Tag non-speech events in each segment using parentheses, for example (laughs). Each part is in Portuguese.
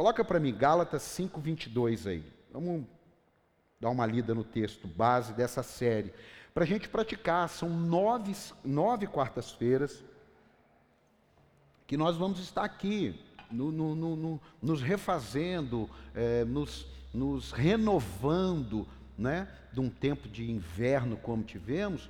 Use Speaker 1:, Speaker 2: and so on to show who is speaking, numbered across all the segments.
Speaker 1: Coloca para mim Gálatas 5:22 aí. Vamos dar uma lida no texto base dessa série para a gente praticar. São nove, nove quartas-feiras que nós vamos estar aqui, no, no, no, nos refazendo, é, nos, nos renovando, né, de um tempo de inverno como tivemos,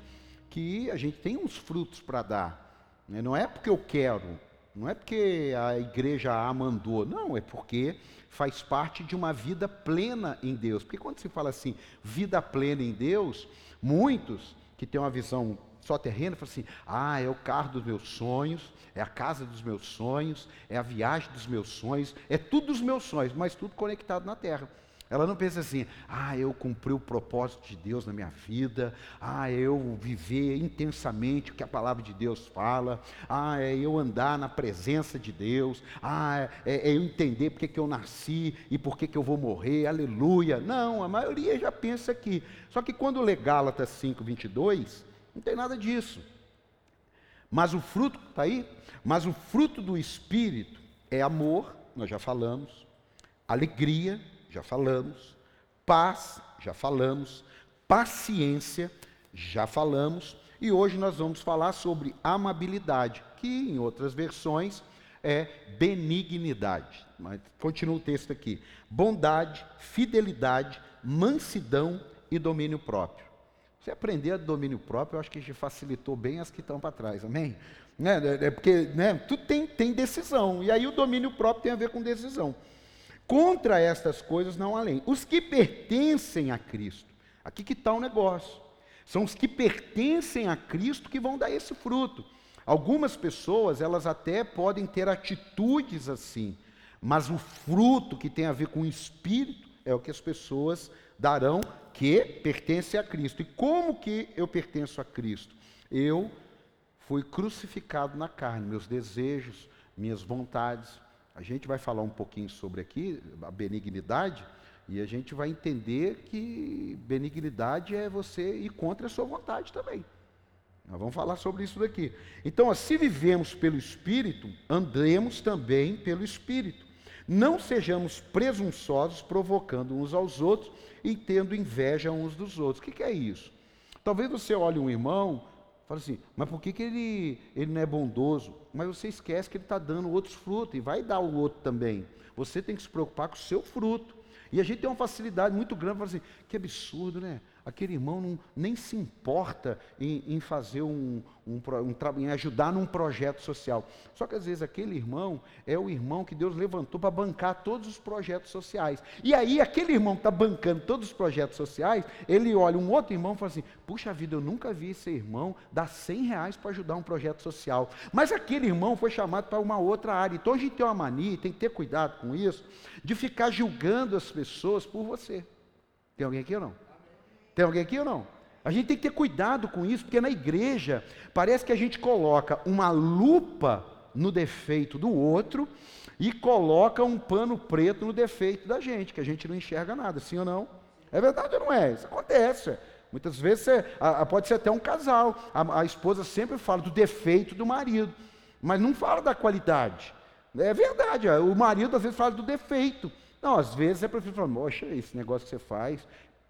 Speaker 1: que a gente tem uns frutos para dar. Né? Não é porque eu quero, não é porque a igreja A mandou, não, é porque faz parte de uma vida plena em Deus. Porque quando se fala assim, vida plena em Deus, muitos que têm uma visão só terreno, fala assim: ah, é o carro dos meus sonhos, é a casa dos meus sonhos, é a viagem dos meus sonhos, é tudo dos meus sonhos, mas tudo conectado na terra. Ela não pensa assim, ah, eu cumpri o propósito de Deus na minha vida, ah, eu viver intensamente o que a palavra de Deus fala, ah, é eu andar na presença de Deus, ah, é, é eu entender porque que eu nasci e por que eu vou morrer, aleluia. Não, a maioria já pensa aqui. Só que quando lê Gálatas 5, 22, não tem nada disso. Mas o fruto, está aí? Mas o fruto do Espírito é amor, nós já falamos, alegria, já falamos, paz, já falamos, paciência, já falamos, e hoje nós vamos falar sobre amabilidade, que em outras versões é benignidade. Mas continua o texto aqui: bondade, fidelidade, mansidão e domínio próprio. Você aprender a domínio próprio, eu acho que facilitou bem as que estão para trás, amém? Né? É, é porque né, tudo tem, tem decisão, e aí o domínio próprio tem a ver com decisão. Contra estas coisas não além. Os que pertencem a Cristo, aqui que está o negócio. São os que pertencem a Cristo que vão dar esse fruto. Algumas pessoas, elas até podem ter atitudes assim, mas o fruto que tem a ver com o espírito é o que as pessoas darão que pertence a Cristo. E como que eu pertenço a Cristo? Eu fui crucificado na carne, meus desejos, minhas vontades. A gente vai falar um pouquinho sobre aqui a benignidade e a gente vai entender que benignidade é você ir contra a sua vontade também. Nós vamos falar sobre isso daqui. Então, se vivemos pelo Espírito, andemos também pelo Espírito. Não sejamos presunçosos, provocando uns aos outros e tendo inveja uns dos outros. O que, que é isso? Talvez você olhe um irmão, fale assim, mas por que, que ele, ele não é bondoso? Mas você esquece que ele está dando outros frutos e vai dar o outro também. Você tem que se preocupar com o seu fruto. E a gente tem uma facilidade muito grande para assim, que absurdo, né? Aquele irmão não, nem se importa em, em fazer um, um, um, em ajudar num projeto social. Só que às vezes aquele irmão é o irmão que Deus levantou para bancar todos os projetos sociais. E aí aquele irmão que está bancando todos os projetos sociais, ele olha um outro irmão e fala assim: puxa vida, eu nunca vi esse irmão dar 100 reais para ajudar um projeto social. Mas aquele irmão foi chamado para uma outra área. Então a gente tem uma mania, tem que ter cuidado com isso, de ficar julgando as pessoas por você. Tem alguém aqui ou não? Tem alguém aqui ou não? A gente tem que ter cuidado com isso, porque na igreja parece que a gente coloca uma lupa no defeito do outro e coloca um pano preto no defeito da gente, que a gente não enxerga nada, sim ou não? É verdade ou não é? Isso acontece. Muitas vezes você, a, a, pode ser até um casal, a, a esposa sempre fala do defeito do marido, mas não fala da qualidade. É verdade, o marido às vezes fala do defeito. Não, às vezes é preciso falar, poxa, esse negócio que você faz,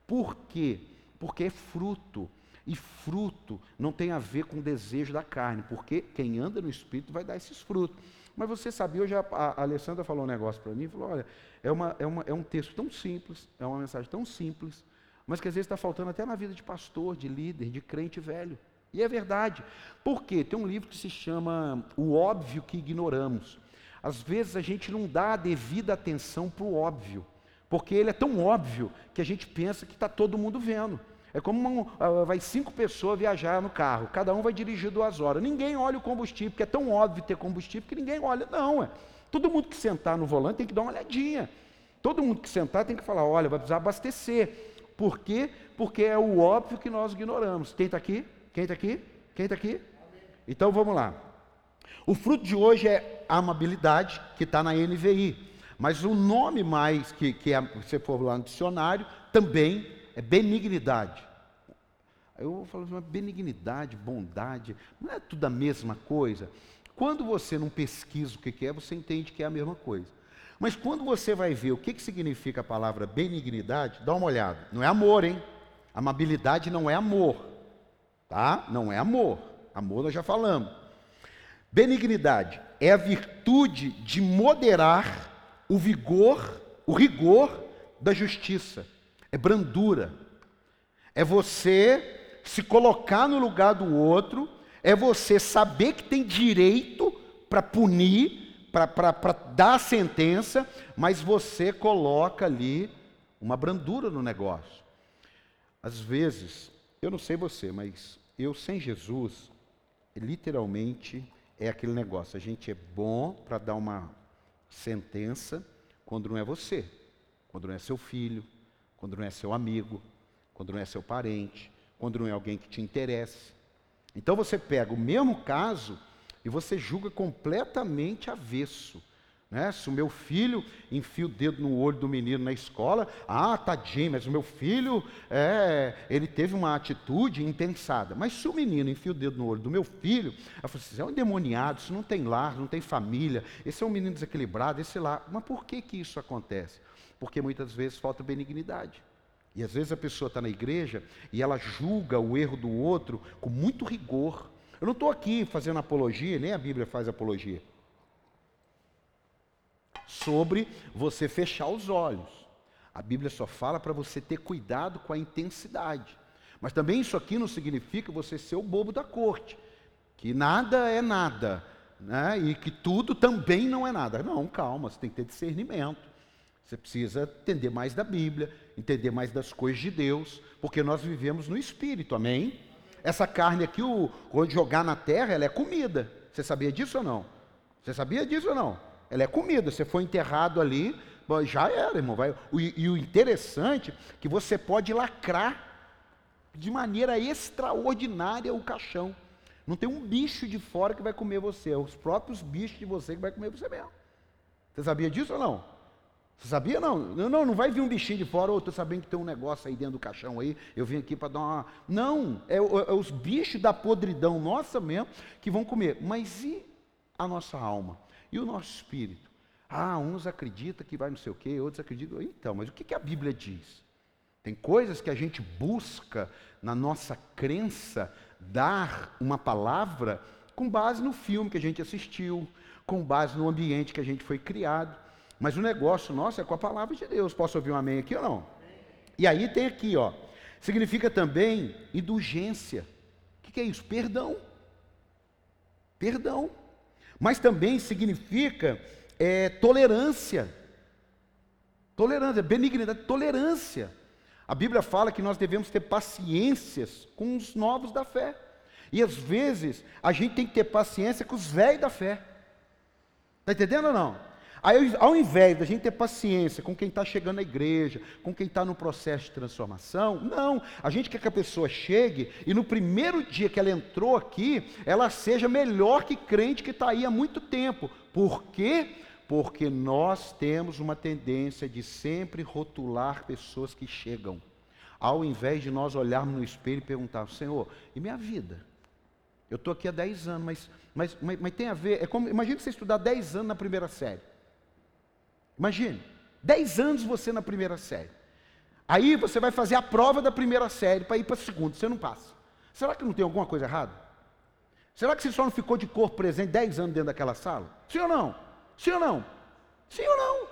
Speaker 1: por quê? Porque é fruto. E fruto não tem a ver com desejo da carne, porque quem anda no Espírito vai dar esses frutos. Mas você sabia, hoje a, a Alessandra falou um negócio para mim, falou, olha, é, uma, é, uma, é um texto tão simples, é uma mensagem tão simples, mas que às vezes está faltando até na vida de pastor, de líder, de crente velho. E é verdade. Por quê? Tem um livro que se chama O Óbvio que Ignoramos. Às vezes a gente não dá a devida atenção para o óbvio, porque ele é tão óbvio que a gente pensa que está todo mundo vendo. É como uma, uh, vai cinco pessoas viajar no carro, cada um vai dirigir duas horas. Ninguém olha o combustível, porque é tão óbvio ter combustível que ninguém olha. Não, é. Todo mundo que sentar no volante tem que dar uma olhadinha. Todo mundo que sentar tem que falar, olha, vai precisar abastecer. Por quê? Porque é o óbvio que nós ignoramos. Quem está aqui? Quem está aqui? Quem está aqui? Então vamos lá. O fruto de hoje é amabilidade, que está na NVI. Mas o nome mais que, que é, for lá no dicionário, também é benignidade. Eu falo assim, benignidade, bondade, não é tudo a mesma coisa. Quando você não pesquisa o que é, você entende que é a mesma coisa. Mas quando você vai ver o que, que significa a palavra benignidade, dá uma olhada. Não é amor, hein? Amabilidade não é amor, tá? Não é amor. Amor nós já falamos. Benignidade é a virtude de moderar o vigor, o rigor da justiça. É brandura. É você se colocar no lugar do outro, é você saber que tem direito para punir, para dar a sentença, mas você coloca ali uma brandura no negócio. Às vezes, eu não sei você, mas eu sem Jesus, literalmente é aquele negócio. A gente é bom para dar uma sentença quando não é você, quando não é seu filho, quando não é seu amigo, quando não é seu parente, quando não é alguém que te interessa. Então você pega o mesmo caso e você julga completamente avesso. Né? Se o meu filho enfia o dedo no olho do menino na escola, ah, tadinho, mas o meu filho, é, ele teve uma atitude impensada. Mas se o menino enfia o dedo no olho do meu filho, eu falo assim, é um endemoniado, isso não tem lar, não tem família, esse é um menino desequilibrado, esse lá. Mas por que, que isso acontece? Porque muitas vezes falta benignidade. E às vezes a pessoa está na igreja e ela julga o erro do outro com muito rigor. Eu não estou aqui fazendo apologia, nem a Bíblia faz apologia sobre você fechar os olhos. A Bíblia só fala para você ter cuidado com a intensidade. Mas também isso aqui não significa você ser o bobo da corte, que nada é nada, né? e que tudo também não é nada. Não, calma, você tem que ter discernimento. Você precisa entender mais da Bíblia, entender mais das coisas de Deus, porque nós vivemos no Espírito, amém? Essa carne aqui, o, quando jogar na terra, ela é comida. Você sabia disso ou não? Você sabia disso ou não? Ela é comida. Você foi enterrado ali, já era, irmão. Vai. E, o interessante é que você pode lacrar de maneira extraordinária o caixão. Não tem um bicho de fora que vai comer você, é os próprios bichos de você que vai comer você mesmo. Você sabia disso ou não? Você sabia não? Não, não vai vir um bichinho de fora, ou oh, estou sabendo que tem um negócio aí dentro do caixão aí, eu vim aqui para dar uma. Não, é, é, os bichos da podridão nossa mesmo que vão comer. Mas e a nossa alma? E o nosso espírito? Ah, uns acreditam que vai não sei o quê, outros acreditam. Então, mas o que, que a Bíblia diz? Tem coisas que a gente busca na nossa crença dar uma palavra com base no filme que a gente assistiu, com base no ambiente que a gente foi criado. Mas o negócio nosso é com a palavra de Deus. Posso ouvir um amém aqui ou não? E aí tem aqui, ó. Significa também indulgência. O que, que é isso? Perdão. Perdão mas também significa é, tolerância. Tolerância, benignidade, tolerância. A Bíblia fala que nós devemos ter paciências com os novos da fé. E às vezes a gente tem que ter paciência com os velhos da fé. Está entendendo ou não? Aí, ao invés da gente ter paciência com quem está chegando à igreja, com quem está no processo de transformação, não. A gente quer que a pessoa chegue e no primeiro dia que ela entrou aqui, ela seja melhor que crente que está aí há muito tempo. Por quê? Porque nós temos uma tendência de sempre rotular pessoas que chegam, ao invés de nós olharmos no espelho e perguntar: Senhor, e minha vida? Eu estou aqui há 10 anos, mas, mas, mas, mas, tem a ver. É como, imagina você estudar 10 anos na primeira série. Imagine, 10 anos você na primeira série. Aí você vai fazer a prova da primeira série para ir para a segunda, você não passa. Será que não tem alguma coisa errada? Será que você só não ficou de corpo presente 10 anos dentro daquela sala? Sim ou não? Sim ou não? Sim ou não?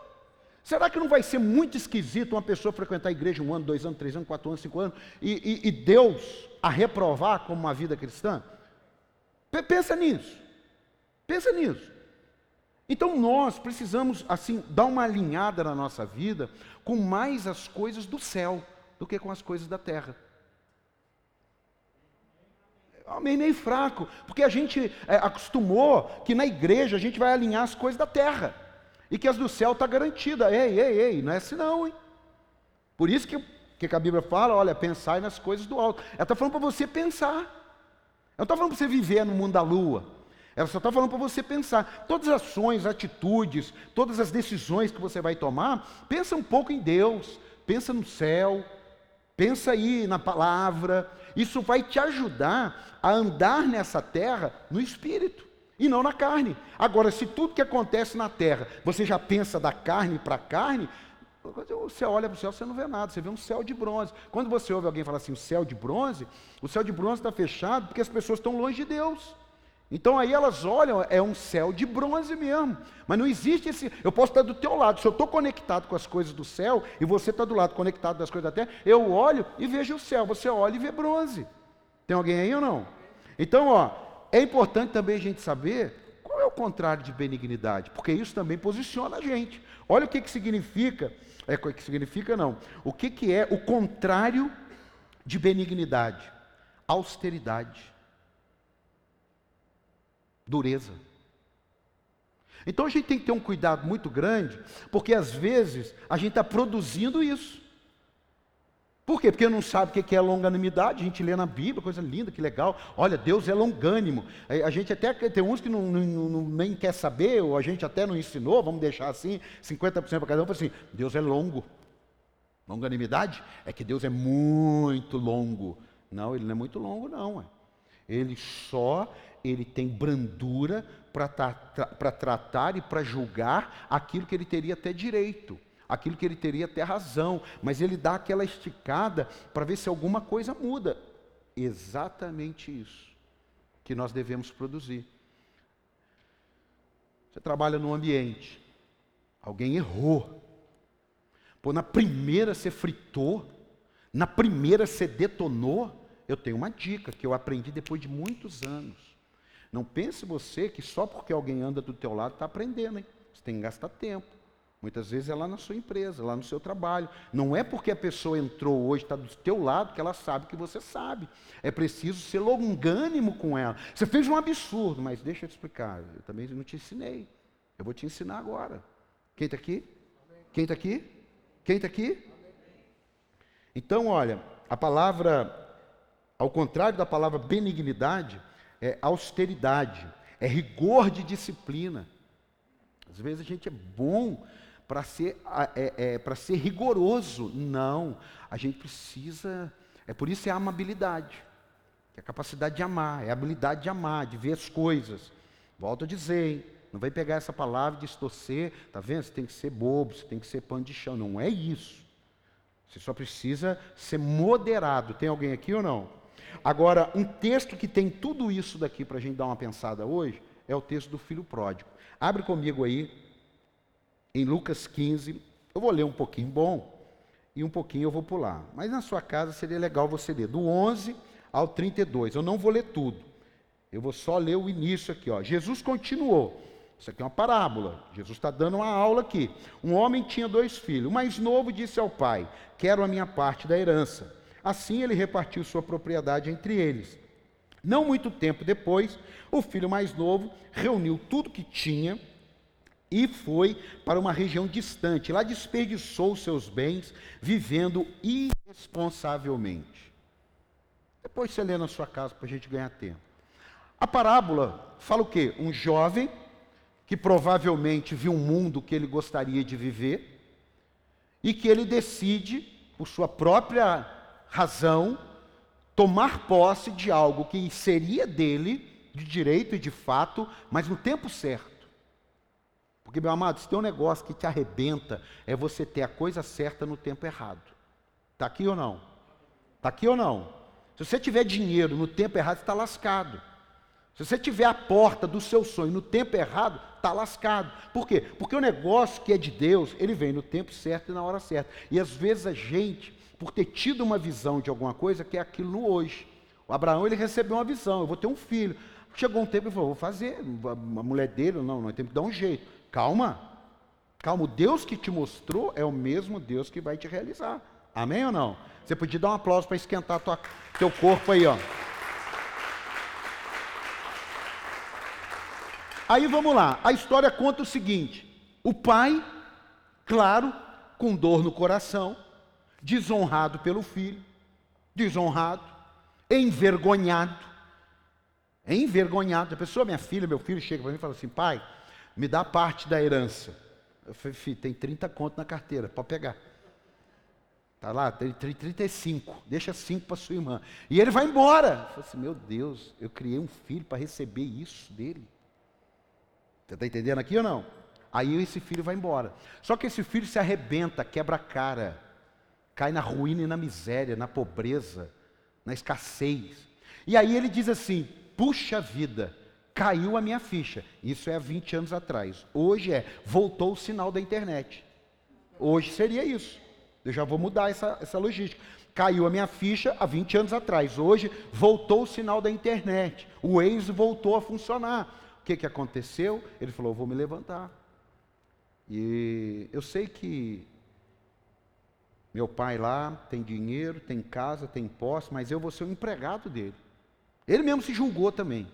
Speaker 1: Será que não vai ser muito esquisito uma pessoa frequentar a igreja um ano, dois anos, três anos, quatro anos, cinco anos e, e, e Deus a reprovar como uma vida cristã? P pensa nisso. Pensa nisso. Então nós precisamos assim dar uma alinhada na nossa vida com mais as coisas do céu do que com as coisas da terra. Meio, meio fraco, porque a gente é, acostumou que na igreja a gente vai alinhar as coisas da terra e que as do céu está garantida. Ei, ei, ei, não é assim não, hein? Por isso que, que a Bíblia fala, olha, pensai nas coisas do alto. Ela está falando para você pensar. Ela está falando para você viver no mundo da lua. Ela só está falando para você pensar. Todas as ações, atitudes, todas as decisões que você vai tomar, pensa um pouco em Deus, pensa no céu, pensa aí na palavra. Isso vai te ajudar a andar nessa terra no espírito. e não na carne. Agora, se tudo que acontece na terra, você já pensa da carne para a carne, você olha para o céu, você não vê nada, você vê um céu de bronze. Quando você ouve alguém falar assim, o céu de bronze, o céu de bronze está fechado porque as pessoas estão longe de Deus. Então aí elas olham, é um céu de bronze mesmo. Mas não existe esse. Eu posso estar do teu lado. Se eu estou conectado com as coisas do céu e você está do lado conectado das coisas da terra, eu olho e vejo o céu. Você olha e vê bronze. Tem alguém aí ou não? Então, ó, é importante também a gente saber qual é o contrário de benignidade, porque isso também posiciona a gente. Olha o que, que significa, é o que significa não, o que, que é o contrário de benignidade? Austeridade. Dureza. Então a gente tem que ter um cuidado muito grande, porque às vezes a gente está produzindo isso. Por quê? Porque não sabe o que é longanimidade, a gente lê na Bíblia, coisa linda, que legal. Olha, Deus é longânimo. A gente até tem uns que não, não, não, nem quer saber, ou a gente até não ensinou, vamos deixar assim, 50% para cada um, assim, Deus é longo. Longanimidade é que Deus é muito longo. Não, ele não é muito longo, não. Ele só ele tem brandura para tra tratar e para julgar aquilo que ele teria até direito aquilo que ele teria até razão, mas ele dá aquela esticada para ver se alguma coisa muda. Exatamente isso que nós devemos produzir. Você trabalha num ambiente, alguém errou. Pô, na primeira você fritou, na primeira você detonou. Eu tenho uma dica que eu aprendi depois de muitos anos. Não pense você que só porque alguém anda do teu lado está aprendendo, hein? Você tem que gastar tempo. Muitas vezes é lá na sua empresa, lá no seu trabalho. Não é porque a pessoa entrou hoje, está do teu lado, que ela sabe que você sabe. É preciso ser longânimo com ela. Você fez um absurdo, mas deixa eu te explicar. Eu também não te ensinei. Eu vou te ensinar agora. Quem está aqui? Quem está aqui? Quem está aqui? Então, olha, a palavra, ao contrário da palavra benignidade, é austeridade, é rigor de disciplina. Às vezes a gente é bom para ser, é, é, para ser rigoroso. Não, a gente precisa. É por isso é a amabilidade, é a capacidade de amar, é a habilidade de amar, de ver as coisas. Volto a dizer, não vai pegar essa palavra e distorcer, tá vendo? Você tem que ser bobo, você tem que ser pano de chão. Não é isso. Você só precisa ser moderado. Tem alguém aqui ou não? Agora, um texto que tem tudo isso daqui para a gente dar uma pensada hoje é o texto do filho pródigo. Abre comigo aí, em Lucas 15, eu vou ler um pouquinho bom e um pouquinho eu vou pular. Mas na sua casa seria legal você ler do 11 ao 32. Eu não vou ler tudo. Eu vou só ler o início aqui. Ó. Jesus continuou. Isso aqui é uma parábola. Jesus está dando uma aula aqui. Um homem tinha dois filhos. O mais novo disse ao pai: Quero a minha parte da herança. Assim ele repartiu sua propriedade entre eles. Não muito tempo depois, o filho mais novo reuniu tudo que tinha e foi para uma região distante. Lá desperdiçou seus bens, vivendo irresponsavelmente. Depois você lê na sua casa para a gente ganhar tempo. A parábola fala o quê? Um jovem que provavelmente viu um mundo que ele gostaria de viver e que ele decide, por sua própria razão, tomar posse de algo que seria dele, de direito e de fato, mas no tempo certo. Porque, meu amado, se tem um negócio que te arrebenta, é você ter a coisa certa no tempo errado. Está aqui ou não? Está aqui ou não? Se você tiver dinheiro no tempo errado, está lascado. Se você tiver a porta do seu sonho no tempo errado, está lascado. Por quê? Porque o negócio que é de Deus, ele vem no tempo certo e na hora certa. E às vezes a gente, por ter tido uma visão de alguma coisa, quer aquilo no hoje. O Abraão, ele recebeu uma visão, eu vou ter um filho. Chegou um tempo e falou, vou fazer. A mulher dele, não, nós temos que dar um jeito. Calma. Calma, o Deus que te mostrou é o mesmo Deus que vai te realizar. Amém ou não? Você podia dar um aplauso para esquentar tua, teu corpo aí, ó. Aí vamos lá. A história conta o seguinte: o pai, claro, com dor no coração, desonrado pelo filho, desonrado, envergonhado, envergonhado. A pessoa, minha filha, meu filho, chega para mim e fala assim: pai, me dá parte da herança. Eu falei, filho, tem 30 conto na carteira, pode pegar. Está lá, tem 35, deixa 5 para sua irmã. E ele vai embora. Eu falei assim, meu Deus, eu criei um filho para receber isso dele. Você está entendendo aqui ou não? Aí esse filho vai embora. Só que esse filho se arrebenta, quebra a cara, cai na ruína e na miséria, na pobreza, na escassez. E aí ele diz assim: puxa vida, caiu a minha ficha. Isso é há 20 anos atrás. Hoje é, voltou o sinal da internet. Hoje seria isso. Eu já vou mudar essa, essa logística. Caiu a minha ficha há 20 anos atrás. Hoje voltou o sinal da internet. O Waze voltou a funcionar. O que, que aconteceu? Ele falou: vou me levantar. E eu sei que meu pai lá tem dinheiro, tem casa, tem posse, mas eu vou ser o empregado dele. Ele mesmo se julgou também.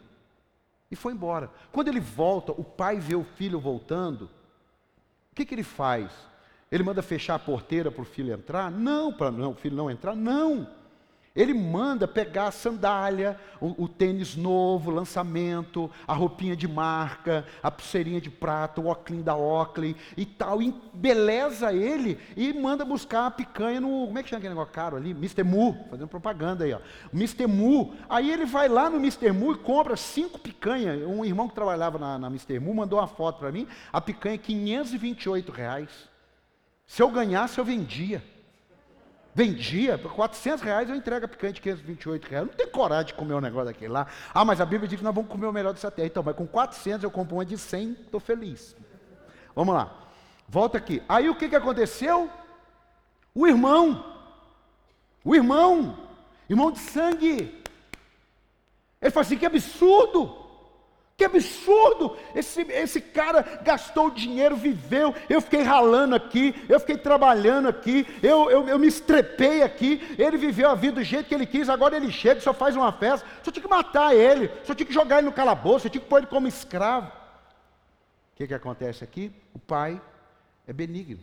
Speaker 1: E foi embora. Quando ele volta, o pai vê o filho voltando. O que, que ele faz? Ele manda fechar a porteira para o filho entrar? Não, para o filho não entrar? Não. Ele manda pegar a sandália, o, o, tênis novo, lançamento, a roupinha de marca, a pulseirinha de prata, o óculos da Oakley e tal, embeleza ele e manda buscar a picanha no, como é que chama aquele negócio caro ali? Mr. Mu, fazendo propaganda aí, ó. Mr. Mu. Aí ele vai lá no Mr. Mu e compra cinco picanhas. Um irmão que trabalhava na, na Mr. Mu mandou uma foto para mim, a picanha 528 reais. Se eu ganhasse, eu vendia. Vendia, por 400 reais eu entrego a picanha de 528 reais. Eu não tenho coragem de comer um negócio daquele lá. Ah, mas a Bíblia diz que nós vamos comer o melhor dessa terra. Então, mas com 400 eu compro uma de 100, estou feliz. Vamos lá. Volta aqui. Aí o que, que aconteceu? O irmão. O irmão. Irmão de sangue. Ele falou assim: que absurdo. Que absurdo! Esse, esse cara gastou dinheiro, viveu. Eu fiquei ralando aqui, eu fiquei trabalhando aqui, eu, eu, eu me estrepei aqui. Ele viveu a vida do jeito que ele quis, agora ele chega, só faz uma festa. Só tinha que matar ele, só tinha que jogar ele no calabouço, só tinha que pôr ele como escravo. O que, que acontece aqui? O pai é benigno.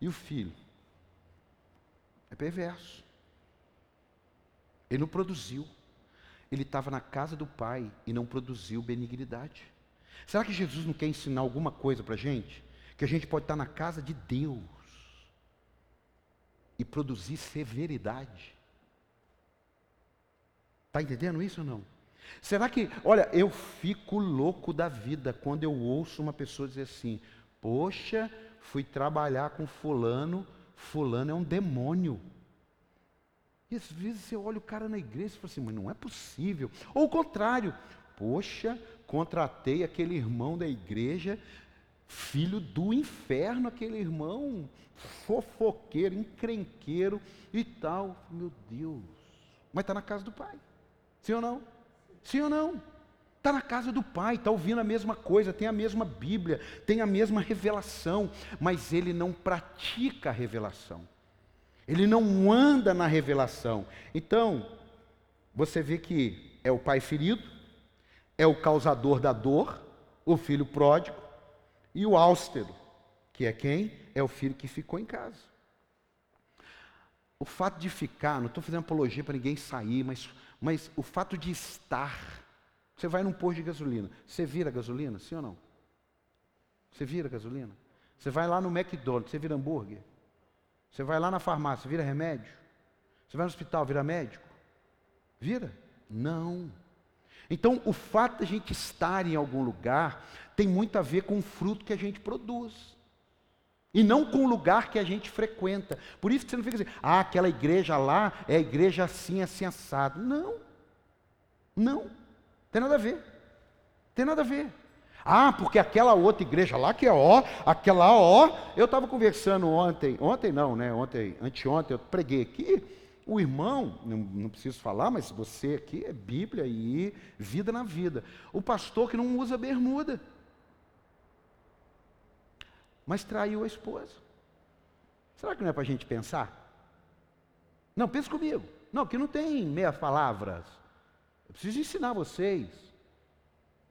Speaker 1: E o filho é perverso. Ele não produziu ele estava na casa do Pai e não produziu benignidade. Será que Jesus não quer ensinar alguma coisa para a gente? Que a gente pode estar na casa de Deus e produzir severidade. Está entendendo isso ou não? Será que, olha, eu fico louco da vida quando eu ouço uma pessoa dizer assim: Poxa, fui trabalhar com Fulano, Fulano é um demônio. E às vezes você olha o cara na igreja e fala assim, mas não é possível. Ou o contrário, poxa, contratei aquele irmão da igreja, filho do inferno, aquele irmão fofoqueiro, encrenqueiro e tal. Meu Deus. Mas está na casa do pai. Sim ou não? Sim ou não? Está na casa do pai, está ouvindo a mesma coisa, tem a mesma Bíblia, tem a mesma revelação, mas ele não pratica a revelação. Ele não anda na revelação. Então, você vê que é o pai ferido, é o causador da dor, o filho pródigo, e o austero, que é quem? É o filho que ficou em casa. O fato de ficar, não estou fazendo apologia para ninguém sair, mas, mas o fato de estar. Você vai num posto de gasolina, você vira gasolina, sim ou não? Você vira gasolina? Você vai lá no McDonald's, você vira hambúrguer? Você vai lá na farmácia, vira remédio? Você vai no hospital, vira médico? Vira? Não. Então, o fato de a gente estar em algum lugar tem muito a ver com o fruto que a gente produz. E não com o lugar que a gente frequenta. Por isso que você não fica assim, ah, aquela igreja lá é a igreja assim, assim, assado. Não. Não. Tem nada a ver. Tem nada a ver. Ah, porque aquela outra igreja lá que é ó, aquela ó. Eu estava conversando ontem, ontem não, né? Ontem, anteontem, eu preguei aqui. O irmão, não, não, preciso falar, mas você aqui é Bíblia e vida na vida. O pastor que não usa bermuda, mas traiu a esposa. Será que não é para a gente pensar? Não, pensa comigo. Não, que não tem meia palavras. Eu preciso ensinar vocês.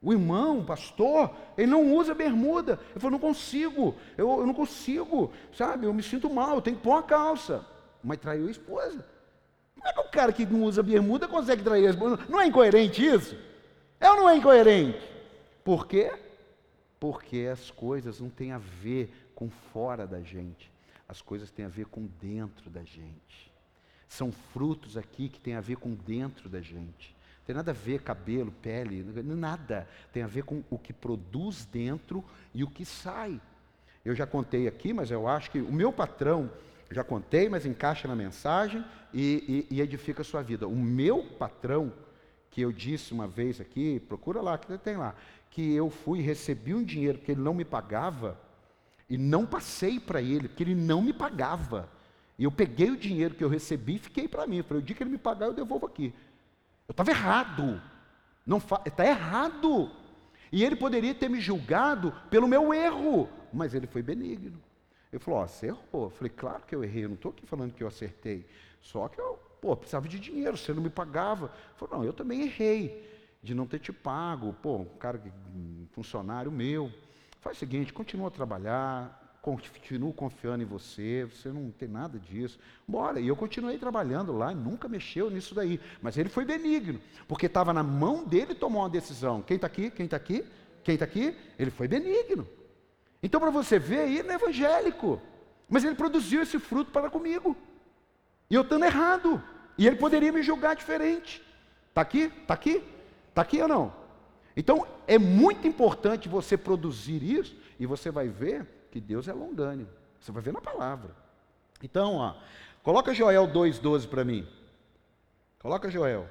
Speaker 1: O irmão, o pastor, ele não usa bermuda. Ele falou, não consigo, eu, eu não consigo, sabe? Eu me sinto mal, eu tenho que pôr uma calça. Mas traiu a esposa. Como é que o cara que não usa bermuda consegue trair a esposa? Não é incoerente isso? É ou não é incoerente? Por quê? Porque as coisas não têm a ver com fora da gente. As coisas têm a ver com dentro da gente. São frutos aqui que têm a ver com dentro da gente. Tem nada a ver cabelo, pele, nada. Tem a ver com o que produz dentro e o que sai. Eu já contei aqui, mas eu acho que o meu patrão, já contei, mas encaixa na mensagem e, e, e edifica a sua vida. O meu patrão, que eu disse uma vez aqui, procura lá, que tem lá, que eu fui recebi um dinheiro que ele não me pagava e não passei para ele, porque ele não me pagava. E eu peguei o dinheiro que eu recebi e fiquei para mim. Falei, o dia que ele me pagar, eu devolvo aqui. Eu estava errado. Não está errado. E ele poderia ter me julgado pelo meu erro, mas ele foi benigno. Ele falou: oh, você errou. Eu falei: Claro que eu errei, eu não estou aqui falando que eu acertei. Só que eu, pô, precisava de dinheiro, você não me pagava. Ele falou: Não, eu também errei de não ter te pago. Pô, um cara, um funcionário meu. Faz o seguinte: continua a trabalhar, continuo confiando em você, você não tem nada disso. Bora. E eu continuei trabalhando lá, nunca mexeu nisso daí. Mas ele foi benigno, porque estava na mão dele tomar uma decisão. Quem está aqui? Quem está aqui? Quem está aqui? Ele foi benigno. Então, para você ver, ele é evangélico. Mas ele produziu esse fruto para comigo. E eu estando errado. E ele poderia me julgar diferente. Está aqui? Está aqui? Está aqui ou não? Então, é muito importante você produzir isso, e você vai ver que Deus é longânimo. Você vai ver na palavra. Então, ó, coloca Joel 2,12 para mim. Coloca Joel.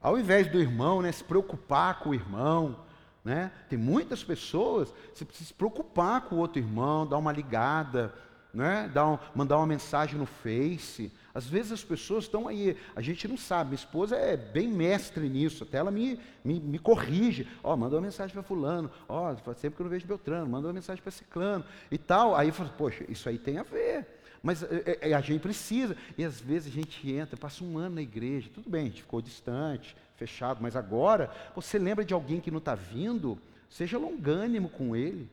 Speaker 1: Ao invés do irmão né, se preocupar com o irmão, né, tem muitas pessoas, você precisa se preocupar com o outro irmão, dar uma ligada, né, dar um, mandar uma mensagem no Face. Às vezes as pessoas estão aí, a gente não sabe, minha esposa é bem mestre nisso, até ela me, me, me corrige, ó, oh, manda uma mensagem para fulano, ó, oh, sempre que eu não vejo Beltrano, manda uma mensagem para ciclano e tal. Aí eu falo, poxa, isso aí tem a ver. Mas é, é, a gente precisa, e às vezes a gente entra, passa um ano na igreja, tudo bem, a gente ficou distante, fechado, mas agora, você lembra de alguém que não está vindo, seja longânimo com ele.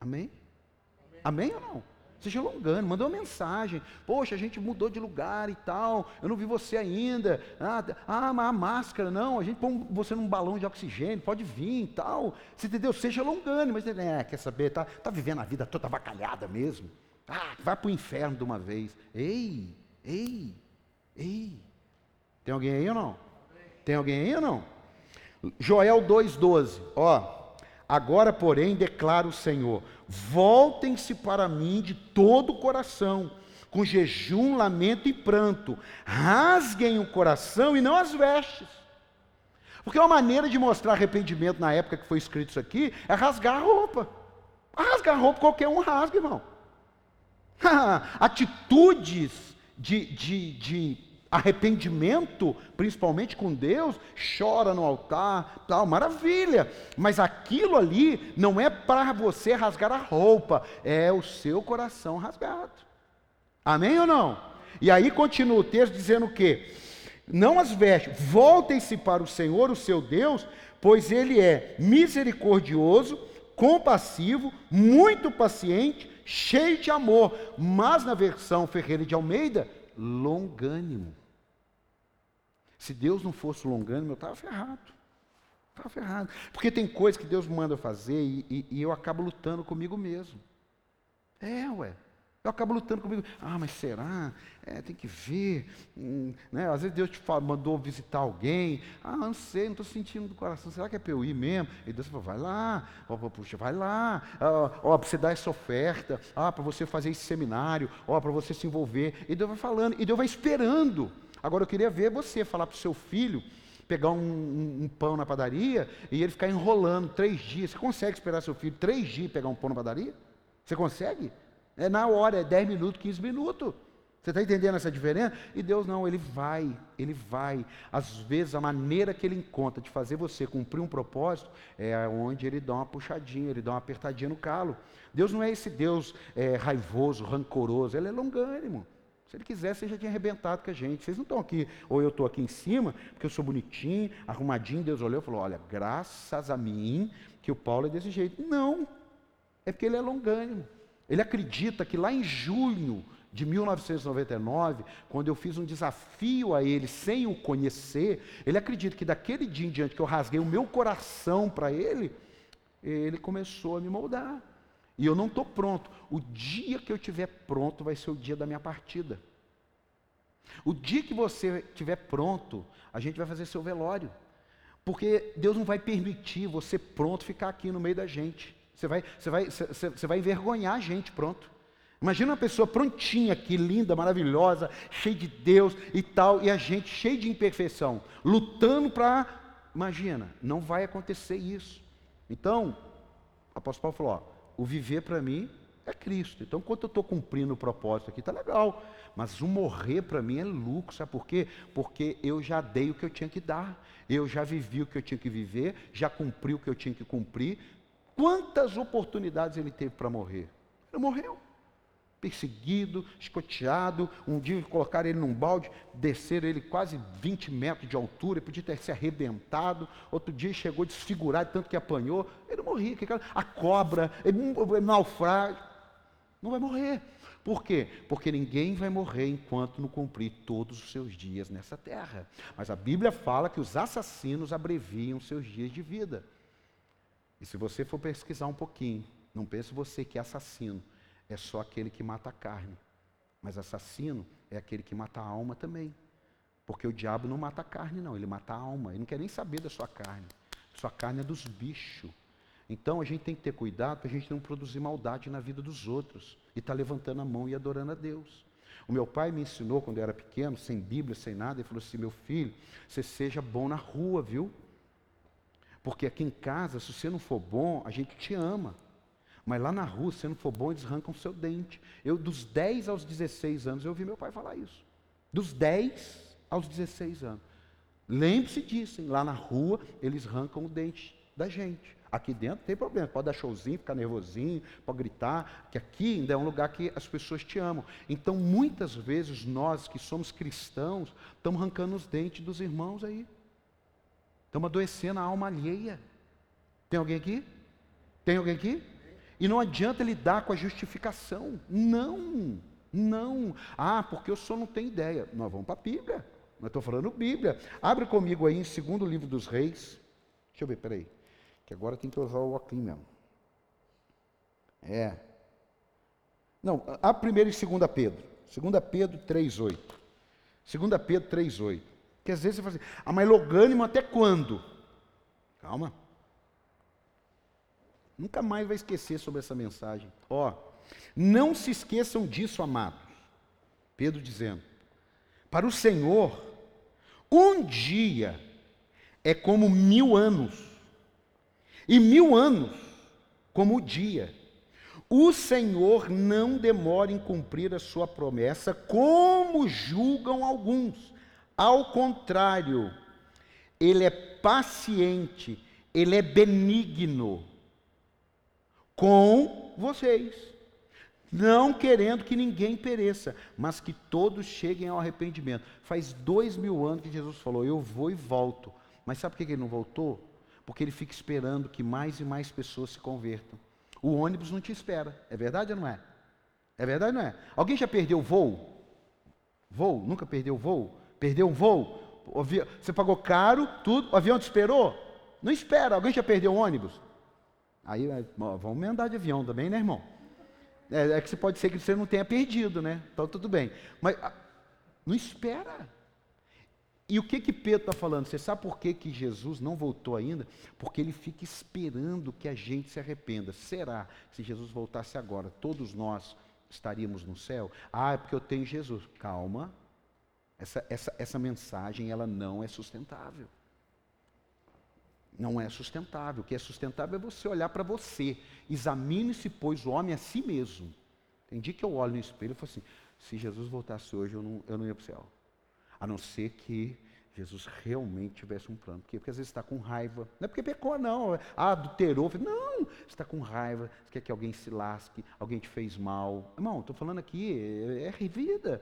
Speaker 1: Amém? Amém, Amém ou não? Seja longando, manda uma mensagem. Poxa, a gente mudou de lugar e tal. Eu não vi você ainda. Ah, ah a máscara, não. A gente põe você num balão de oxigênio, pode vir e tal. Você entendeu? Seja longando, mas é, quer saber, tá, tá vivendo a vida toda avacalhada mesmo. Ah, vai para o inferno de uma vez. Ei, ei, ei. Tem alguém aí ou não? Tem alguém aí ou não? Joel 2,12. Ó. Agora, porém, declara o Senhor: voltem-se para mim de todo o coração, com jejum, lamento e pranto. Rasguem o coração e não as vestes. Porque uma maneira de mostrar arrependimento na época que foi escrito isso aqui é rasgar a roupa. Rasgar a roupa qualquer um rasga, irmão. (laughs) Atitudes de, de, de arrependimento, principalmente com Deus, chora no altar, tal, maravilha. Mas aquilo ali não é para você rasgar a roupa, é o seu coração rasgado. Amém ou não? E aí continua o texto dizendo o quê? Não as veste, voltem-se para o Senhor, o seu Deus, pois ele é misericordioso, compassivo, muito paciente, cheio de amor. Mas na versão Ferreira de Almeida, longânimo. Se Deus não fosse longânimo, eu estava ferrado. Estava ferrado. Porque tem coisas que Deus manda fazer e, e, e, eu acabo lutando comigo mesmo. É, ué. Eu acabo lutando comigo. Ah, mas será? É, tem que ver. Hum, né? Às vezes Deus te fala, mandou visitar alguém. Ah, não sei, não estou sentindo do coração. Será que é para eu ir mesmo? E Deus fala, vai lá. Oh, puxa, vai lá. Ó, para você dar essa oferta. Ah, para você fazer esse seminário. Ó, para você se envolver. E Deus vai falando. E Deus vai esperando. Agora eu queria ver você falar para o seu filho pegar um, um, um, pão na padaria e ele ficar enrolando três dias. Você consegue esperar seu filho três dias pegar um pão na padaria? Você consegue? É na hora, é 10 minutos, 15 minutos. Você está entendendo essa diferença? E Deus não, Ele vai, Ele vai. Às vezes a maneira que Ele encontra de fazer você cumprir um propósito é onde Ele dá uma puxadinha, Ele dá uma apertadinha no calo. Deus não é esse Deus é, raivoso, rancoroso, Ele é longânimo. Se ele quisesse, ele já tinha arrebentado com a gente. Vocês não estão aqui, ou eu estou aqui em cima, porque eu sou bonitinho, arrumadinho. Deus olhou e falou: Olha, graças a mim que o Paulo é desse jeito. Não, é porque ele é longânimo. Ele acredita que lá em junho de 1999, quando eu fiz um desafio a ele sem o conhecer, ele acredita que daquele dia em diante que eu rasguei o meu coração para ele, ele começou a me moldar. E eu não estou pronto. O dia que eu estiver pronto vai ser o dia da minha partida. O dia que você estiver pronto, a gente vai fazer seu velório. Porque Deus não vai permitir você pronto ficar aqui no meio da gente. Você vai, você vai, você, você vai envergonhar a gente pronto. Imagina uma pessoa prontinha aqui, linda, maravilhosa, cheia de Deus e tal, e a gente cheio de imperfeição, lutando para. Imagina, não vai acontecer isso. Então, o apóstolo Paulo falou: ó, o viver para mim é Cristo. Então, enquanto eu estou cumprindo o propósito aqui, está legal. Mas o morrer para mim é lucro, sabe por quê? Porque eu já dei o que eu tinha que dar, eu já vivi o que eu tinha que viver, já cumpri o que eu tinha que cumprir. Quantas oportunidades ele teve para morrer? Ele morreu. Perseguido, escoteado, um dia colocaram ele num balde, desceram ele quase 20 metros de altura, podia ter se arrebentado, outro dia chegou desfigurado, tanto que apanhou, ele morria. A cobra, ele, naufrágio, não vai morrer. Por quê? Porque ninguém vai morrer enquanto não cumprir todos os seus dias nessa terra. Mas a Bíblia fala que os assassinos abreviam seus dias de vida. E se você for pesquisar um pouquinho, não pense você que assassino é só aquele que mata a carne. Mas assassino é aquele que mata a alma também. Porque o diabo não mata a carne, não, ele mata a alma. Ele não quer nem saber da sua carne. Sua carne é dos bichos. Então a gente tem que ter cuidado para a gente não produzir maldade na vida dos outros e estar tá levantando a mão e adorando a Deus. O meu pai me ensinou quando eu era pequeno, sem Bíblia, sem nada, ele falou assim: meu filho, você seja bom na rua, viu? Porque aqui em casa, se você não for bom, a gente te ama. Mas lá na rua, se não for bom, eles arrancam o seu dente. Eu, dos 10 aos 16 anos, eu ouvi meu pai falar isso. Dos 10 aos 16 anos. Lembre-se disso, hein? lá na rua, eles arrancam o dente da gente. Aqui dentro tem problema, pode dar showzinho, ficar nervosinho, pode gritar, que aqui ainda é um lugar que as pessoas te amam. Então, muitas vezes, nós que somos cristãos, estamos arrancando os dentes dos irmãos aí. Estamos adoecendo a alma alheia. Tem alguém aqui? Tem alguém aqui? E não adianta lidar com a justificação. Não, não. Ah, porque eu só não tenho ideia. Nós vamos para a Bíblia. Nós estou falando Bíblia. Abre comigo aí em segundo livro dos reis. Deixa eu ver, peraí. Que agora tem que usar o óculos mesmo. É. Não, a primeira e segunda Pedro. Segunda Pedro 3,8. Segunda Pedro 3,8. Que às vezes você fala assim, ah, mas logânimo até quando? Calma. Nunca mais vai esquecer sobre essa mensagem. Ó, não se esqueçam disso, amados. Pedro dizendo: Para o Senhor, um dia é como mil anos, e mil anos como o dia. O Senhor não demora em cumprir a sua promessa, como julgam alguns. Ao contrário, ele é paciente, ele é benigno com vocês, não querendo que ninguém pereça, mas que todos cheguem ao arrependimento. Faz dois mil anos que Jesus falou: Eu vou e volto. Mas sabe por que ele não voltou? porque ele fica esperando que mais e mais pessoas se convertam. O ônibus não te espera. É verdade ou não é? É verdade ou não é? Alguém já perdeu o voo? Voo? Nunca perdeu o voo? Perdeu um voo? Você pagou caro, tudo, o avião te esperou? Não espera. Alguém já perdeu o ônibus? Aí, é, vamos andar de avião também, né, irmão? É, é, que você pode ser que você não tenha perdido, né? Então tudo bem. Mas não espera. E o que que Pedro está falando? Você sabe por que, que Jesus não voltou ainda? Porque ele fica esperando que a gente se arrependa. Será que se Jesus voltasse agora, todos nós estaríamos no céu? Ah, é porque eu tenho Jesus. Calma. Essa, essa, essa mensagem ela não é sustentável. Não é sustentável. O que é sustentável é você olhar para você. Examine-se, pois, o homem a si mesmo. Tem dia que eu olho no espelho e falo assim: se Jesus voltasse hoje, eu não, eu não ia para o céu. A não ser que Jesus realmente tivesse um plano. Por quê? Porque às vezes está com raiva. Não é porque pecou, não. Ah, adulterou. Não, você está com raiva. Você quer que alguém se lasque, alguém te fez mal. Irmão, estou falando aqui, é, é. Eu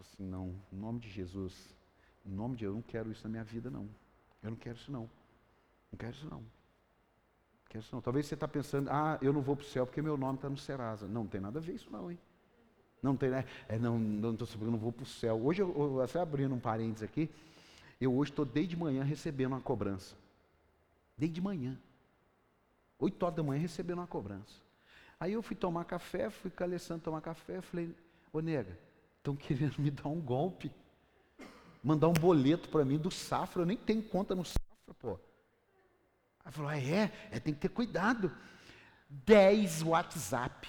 Speaker 1: assim, não, em nome de Jesus, em nome de Deus, eu não quero isso na minha vida, não. Eu não quero isso, não. Não quero isso, não. Não quero isso, não. Talvez você está pensando, ah, eu não vou para o céu porque meu nome está no Serasa. Não, não tem nada a ver isso, não, hein? Não tem, né? É, não, não estou sabendo, não vou para o céu. Hoje, eu, eu, até abrindo um parênteses aqui, eu hoje estou desde manhã recebendo uma cobrança. Desde manhã. Oito horas da manhã recebendo uma cobrança. Aí eu fui tomar café, fui com a Alessandra tomar café, falei, ô nega, estão querendo me dar um golpe. Mandar um boleto para mim do Safra, eu nem tenho conta no Safra, pô. Aí falou, ah, é? É, tem que ter cuidado. 10 WhatsApp.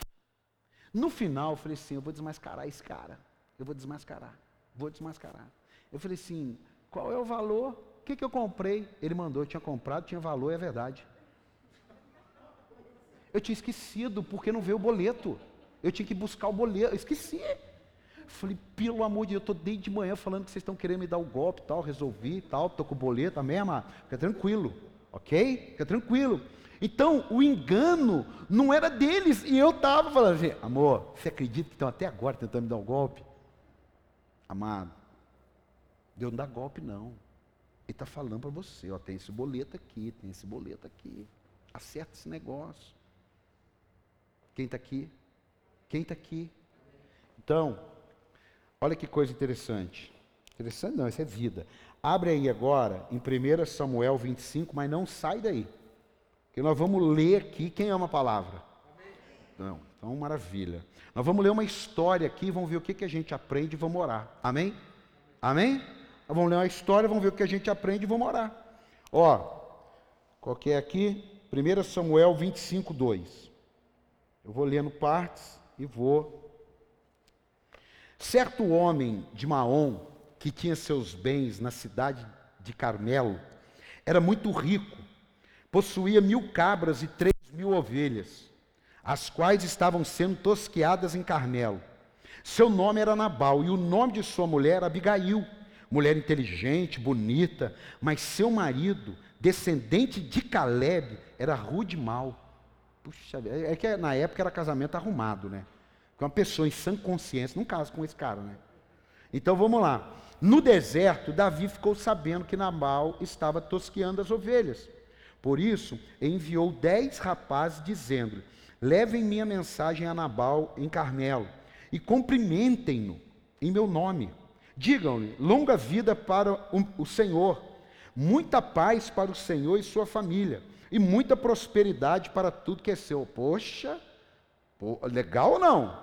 Speaker 1: No final, eu falei assim, eu vou desmascarar esse cara. Eu vou desmascarar. Vou desmascarar. Eu falei assim, qual é o valor? O que, que eu comprei? Ele mandou, eu tinha comprado, tinha valor, é verdade. Eu tinha esquecido, porque não veio o boleto. Eu tinha que buscar o boleto, eu esqueci. Falei, pelo amor de Deus, eu estou desde de manhã falando que vocês estão querendo me dar o um golpe tal, resolvi tal, estou com o boleto, amém, amado? Fica tranquilo, ok? Fica tranquilo. Então, o engano não era deles, e eu estava falando assim, amor, você acredita que estão até agora tentando me dar um golpe? Amado, Deus não dá golpe não. Ele está falando para você, ó, tem esse boleto aqui, tem esse boleto aqui. Acerta esse negócio. Quem está aqui? Quem está aqui? Então, olha que coisa interessante. Interessante não, isso é vida. Abre aí agora em 1 Samuel 25, mas não sai daí. Que nós vamos ler aqui. Quem ama a palavra? Não, então maravilha. Nós vamos ler uma história aqui, vamos ver o que, que a gente aprende e vamos orar. Amém? Amém? Nós vamos ler uma história, vamos ver o que a gente aprende e vamos orar. Ó, qual que é aqui? 1 Samuel 25, 2. Eu vou lendo partes e vou. Certo homem de Maom, que tinha seus bens na cidade de Carmelo, era muito rico, possuía mil cabras e três mil ovelhas, as quais estavam sendo tosqueadas em Carmelo. Seu nome era Nabal e o nome de sua mulher Abigail, mulher inteligente, bonita, mas seu marido, descendente de Caleb, era rude mau. Puxa, é que na época era casamento arrumado, né? Uma pessoa em sã consciência não casa com esse cara, né? Então vamos lá. No deserto, Davi ficou sabendo que Nabal estava tosqueando as ovelhas. Por isso, enviou dez rapazes, dizendo: Levem minha mensagem a Nabal em Carmelo e cumprimentem-no em meu nome. Digam-lhe: longa vida para o, Senhor, muita paz para o Senhor e sua família e muita prosperidade para tudo que é seu. Poxa, legal ou não?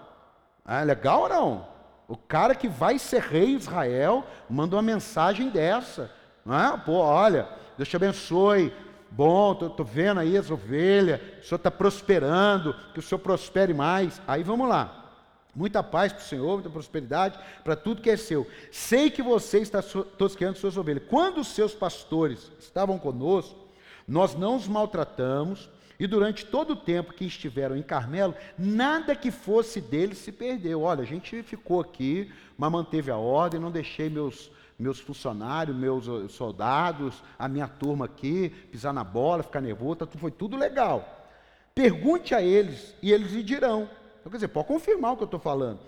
Speaker 1: É legal ou não? O cara que vai ser rei de Israel manda uma mensagem dessa. Não é? Pô, olha, Deus te abençoe. Bom, estou vendo aí as ovelhas, o senhor está prosperando, que o senhor prospere mais. Aí vamos lá. Muita paz para o Senhor, muita prosperidade para tudo que é seu. Sei que você está tosqueando suas ovelhas. Quando os seus pastores estavam conosco, nós não os maltratamos, e durante todo o tempo que estiveram em Carmelo, nada que fosse deles se perdeu. Olha, a gente ficou aqui, mas manteve a ordem, não deixei meus, meus funcionários, meus eh, soldados, a minha turma aqui, pisar na bola, ficar nervoso, tá foi tudo legal. Pergunte a eles e eles lhe dirão. Então, quer dizer, pode confirmar o que eu estou falando.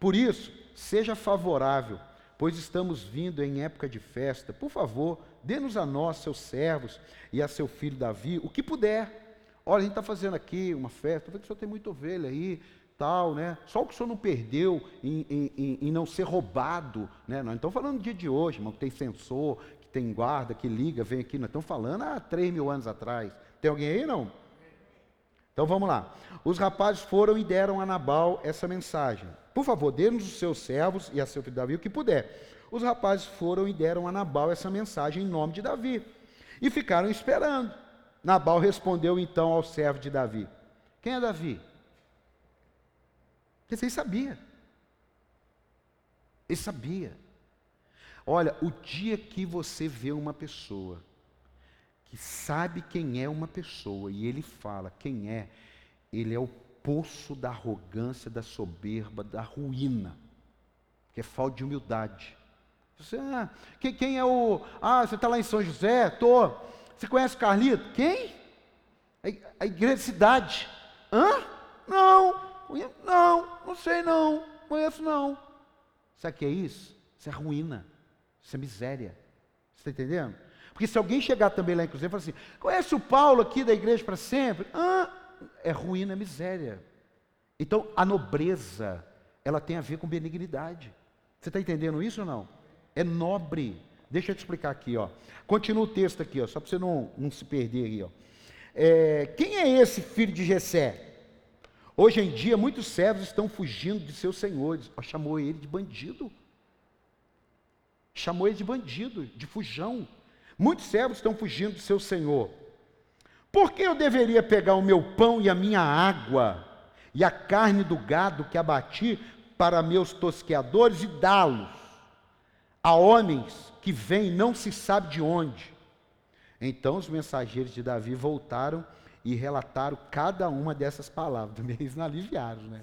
Speaker 1: Por isso, seja favorável, pois estamos vindo em época de festa. Por favor, dê-nos a nós, seus servos, e a seu filho Davi, o que puder. Olha, a gente está fazendo aqui uma festa, vendo que o senhor tem muita ovelha aí, tal, né? Só o que o senhor não perdeu em, em, em não ser roubado, né? Nós estamos falando do dia de hoje, irmão, que tem sensor, que tem guarda, que liga, vem aqui, nós estamos falando há três mil anos atrás. Tem alguém aí, não? Então vamos lá. Os rapazes foram e deram a Nabal essa mensagem. Por favor, dê-nos os seus servos e a seu filho Davi o que puder. Os rapazes foram e deram a Nabal essa mensagem em nome de Davi. E ficaram esperando. Nabal respondeu então ao servo de Davi: Quem é Davi? Ele sabia. Ele sabia. Olha, o dia que você vê uma pessoa que sabe quem é uma pessoa e ele fala quem é, ele é o poço da arrogância, da soberba, da ruína, que é falta de humildade. Você, ah, quem, quem, é o. Ah, você está lá em São José? Estou. Você conhece o Carlito? Quem? A, igreja cidade. Hã? Não, não, não sei não, conheço não. Sabe o que é isso? Isso é ruína, isso é miséria. Você está entendendo? Porque se alguém chegar também lá, inclusive, e falar assim: conhece o Paulo aqui da igreja para sempre? Ah, é ruína, é miséria. Então, a nobreza, ela tem a ver com benignidade. Você está entendendo isso ou não? É nobre. Deixa eu te explicar aqui, ó. Continua o texto aqui, ó, só para você não, não se perder aí, ó. É, quem é esse filho de Jessé? Hoje em dia, muitos servos estão fugindo de seus senhores. chamou ele de bandido. Chamou ele de bandido, de fujão. Muitos servos estão fugindo de seu senhor. Por que eu deveria pegar o meu pão e a minha água e a carne do gado que abati para meus tosqueadores e dá-los a homens que vêm não se sabe de onde? Então os mensageiros de Davi voltaram e relataram cada uma dessas palavras. Também eles não aliviaram, né?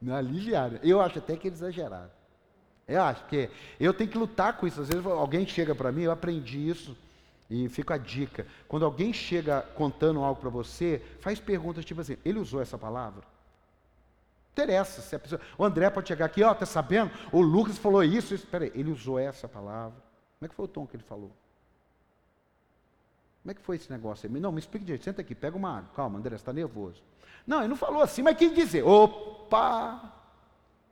Speaker 1: Não aliviaram. Eu acho até que eles exageraram. Eu acho que eu tenho que lutar com isso. Às vezes alguém chega para mim, eu aprendi isso e fica a dica. Quando alguém chega contando algo para você, faz perguntas tipo assim: ele usou essa palavra? Interessa se a pessoa. O André pode chegar aqui, ó, tá sabendo? O Lucas falou isso, isso. Peraí, ele usou essa palavra. Como é que foi o tom que ele falou? Como é que foi esse negócio aí? Não, me explique direito. Senta aqui, pega uma água. Calma, André, você está nervoso. Não, ele não falou assim, mas quis dizer. Opa!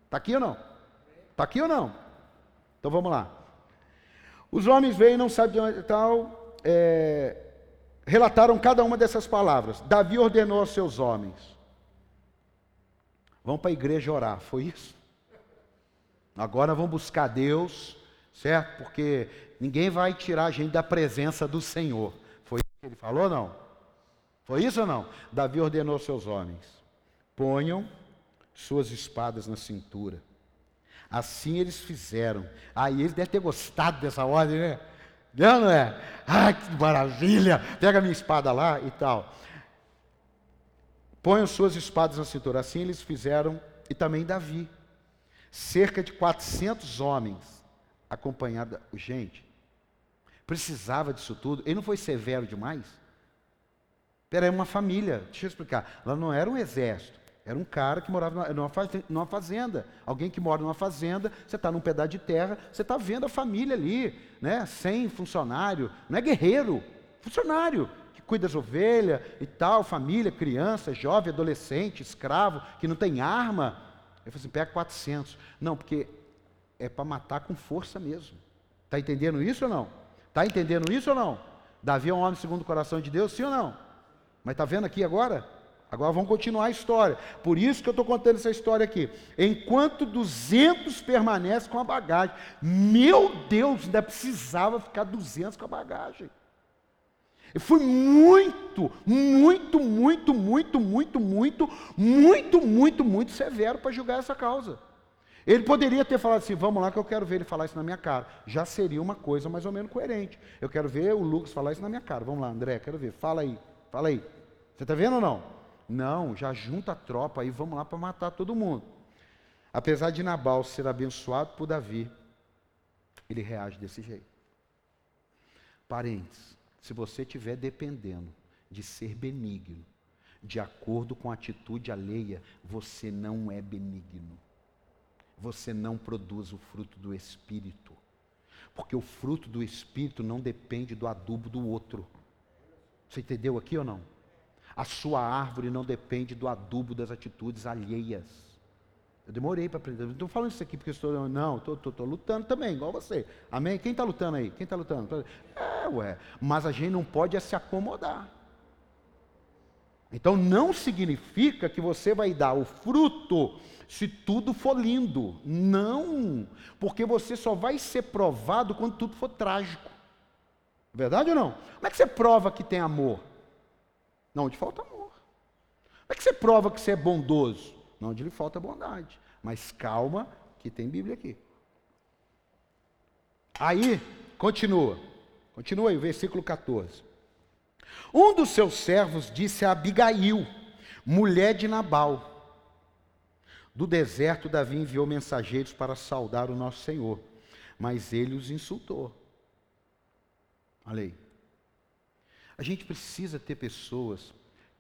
Speaker 1: Está aqui ou não? Está aqui ou não? Então vamos lá. Os homens veem, não sabem de onde tal, é, relataram cada uma dessas palavras. Davi ordenou aos seus homens: Vão para a igreja orar. Foi isso? Agora vão buscar Deus, certo? Porque ninguém vai tirar a gente da presença do Senhor. Foi isso que ele falou ou não? Foi isso ou não? Davi ordenou seus homens: ponham suas espadas na cintura. Assim eles fizeram. Aí eles devem ter gostado dessa ordem, né? Não, não é? Ai, que maravilha! Pega a minha espada lá e tal. Ponham suas espadas na cintura. Assim eles fizeram, e também Davi. Cerca de 400 homens acompanhada. Gente, precisava disso tudo. Ele não foi severo demais? Era uma família, deixa eu explicar. Ela não era um exército. Era um cara que morava numa fazenda. Alguém que mora numa fazenda, você está num pedaço de terra, você está vendo a família ali, né? sem funcionário. Não é guerreiro, funcionário, cuida das ovelhas e tal, família, criança, jovem, adolescente, escravo, que não tem arma. Eu falei assim, pega 400. Não, porque é para matar com força mesmo. Está entendendo isso ou não? Está entendendo isso ou não? Davi é um homem segundo o coração de Deus, sim ou não? Mas está vendo aqui agora? Agora vamos continuar a história. Por isso que eu estou contando essa história aqui. Enquanto 200 permanecem com a bagagem. Meu Deus, ainda precisava ficar 200 com a bagagem. Eu fui muito, muito, muito, muito, muito, muito, muito, muito, muito severo para julgar essa causa. Ele poderia ter falado assim: vamos lá que eu quero ver ele falar isso na minha cara. Já seria uma coisa mais ou menos coerente. Eu quero ver o Lucas falar isso na minha cara. Vamos lá, André, quero ver. Fala aí, fala aí. Você está vendo ou não? Não, já junta a tropa aí, vamos lá para matar todo mundo. Apesar de Nabal ser abençoado por Davi, ele reage desse jeito. Parentes, se você estiver dependendo de ser benigno, de acordo com a atitude alheia, você não é benigno você não produz o fruto do Espírito. Porque o fruto do Espírito não depende do adubo do outro. Você entendeu aqui ou não? A sua árvore não depende do adubo das atitudes alheias. Eu demorei para aprender. Estou falando isso aqui porque estou. Não, estou lutando também, igual você. Amém? Quem está lutando aí? Quem está lutando? É, ué. Mas a gente não pode é se acomodar. Então não significa que você vai dar o fruto se tudo for lindo. Não, porque você só vai ser provado quando tudo for trágico. Verdade ou não? Como é que você prova que tem amor? Não, onde falta amor. Como é que você prova que você é bondoso? Não, onde lhe falta bondade. Mas calma, que tem Bíblia aqui. Aí, continua. Continua aí, o versículo 14. Um dos seus servos disse a Abigail, mulher de Nabal: Do deserto, Davi enviou mensageiros para saudar o nosso Senhor, mas ele os insultou. Olha aí. A gente precisa ter pessoas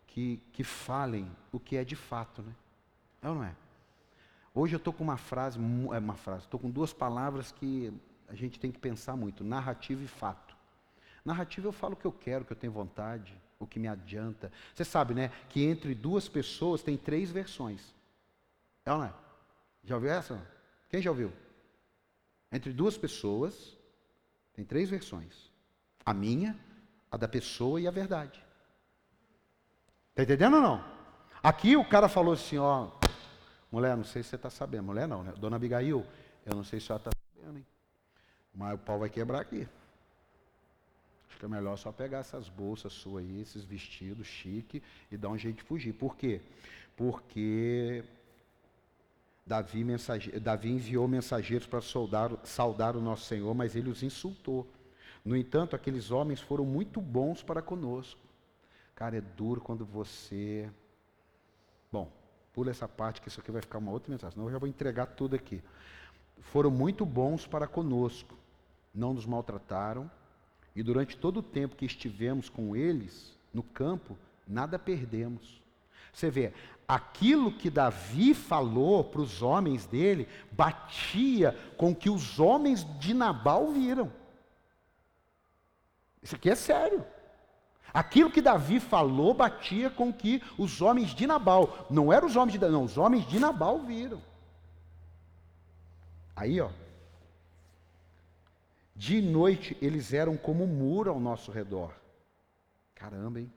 Speaker 1: que, que falem o que é de fato, né? É ou não é? Hoje eu estou com uma frase, é uma frase, estou com duas palavras que a gente tem que pensar muito: narrativa e fato. Narrativa eu falo o que eu quero, o que eu tenho vontade, o que me adianta. Você sabe, né, que entre duas pessoas tem três versões. É ou não é? Já ouviu essa? Quem já ouviu? Entre duas pessoas tem três versões. A minha, a da pessoa e a verdade. Está entendendo ou não? Aqui o cara falou assim, ó, mulher, não sei se você está sabendo, mulher não, né? Dona Abigail, eu não sei se ela está sabendo, hein? Mas o pau vai quebrar aqui. Acho que é melhor só pegar essas bolsas suas aí, esses vestidos chique e dar um jeito de fugir. Por quê? Porque Davi, mensage... Davi enviou mensageiros para saudar, saudar o nosso Senhor, mas ele os insultou. No entanto, aqueles homens foram muito bons para conosco. Cara, é duro quando você. Pula essa parte que isso aqui vai ficar uma outra mensagem, senão eu já vou entregar tudo aqui. Foram muito bons para conosco, não nos maltrataram, e durante todo o tempo que estivemos com eles no campo, nada perdemos. Você vê, aquilo que Davi falou para os homens dele batia com o que os homens de Nabal viram. Isso aqui é sério. Aquilo que Davi falou batia com que os homens de Nabal, não eram os homens de não, os homens de Nabal viram. Aí, ó. De noite eles eram como um muro ao nosso redor. Caramba, hein?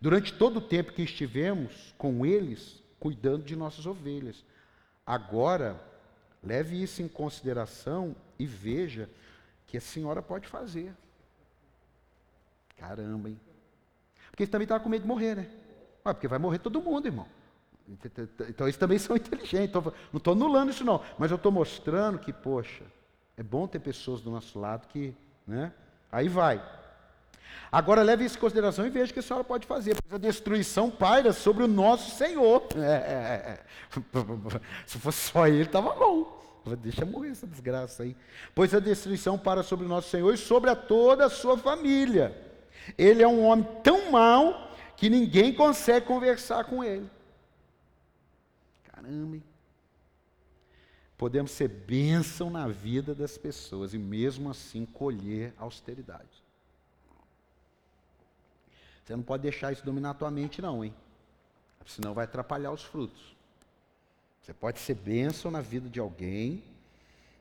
Speaker 1: Durante todo o tempo que estivemos com eles, cuidando de nossas ovelhas. Agora, leve isso em consideração e veja que a senhora pode fazer. Caramba, hein? Porque você também estava com medo de morrer, né? Ué, porque vai morrer todo mundo, irmão. Então eles também (laughs) são inteligentes. Não estou anulando isso, não. Mas eu estou mostrando que, poxa, é bom ter pessoas do nosso lado que. Né? Aí vai. Agora leve isso em consideração e veja o que a senhora pode fazer, pois a destruição paira sobre o nosso Senhor. (laughs) É, é, é. (laughs) Se fosse só ele, estava bom. Deixa morrer essa desgraça aí. Pois a destruição para sobre o nosso Senhor e sobre a toda a sua família. Ele é um homem tão mau que ninguém consegue conversar com ele. Caramba, hein? Podemos ser bênção na vida das pessoas e mesmo assim colher austeridade. Você não pode deixar isso dominar a tua mente, não, hein? Senão vai atrapalhar os frutos. Você pode ser bênção na vida de alguém,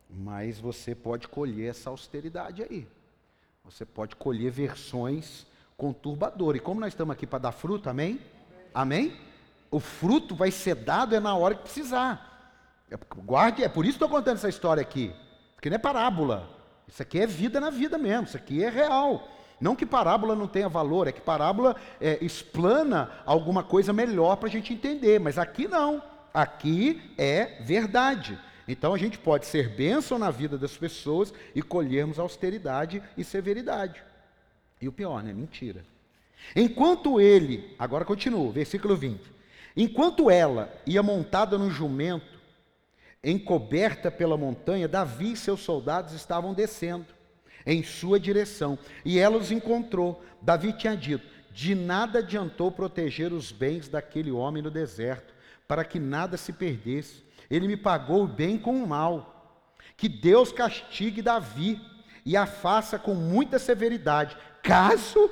Speaker 1: mas você pode colher essa austeridade aí. Você pode colher versões conturbadoras. E como nós estamos aqui para dar fruto, amém? Amém? O fruto vai ser dado é na hora que precisar. É, guarde, é por isso que estou contando essa história aqui. Porque não é parábola. Isso aqui é vida na vida mesmo. Isso aqui é real. Não que parábola não tenha valor, é que parábola é, explana alguma coisa melhor para a gente entender, mas aqui não. Aqui é verdade. Então a gente pode ser bênção na vida das pessoas e colhermos austeridade e severidade. E o pior, né? Mentira. Enquanto ele, agora continua, versículo 20. Enquanto ela ia montada no jumento, encoberta pela montanha, Davi e seus soldados estavam descendo em sua direção. E ela os encontrou. Davi tinha dito: De nada adiantou proteger os bens daquele homem no deserto, para que nada se perdesse. Ele me pagou o bem com o mal. Que Deus castigue Davi e a faça com muita severidade, caso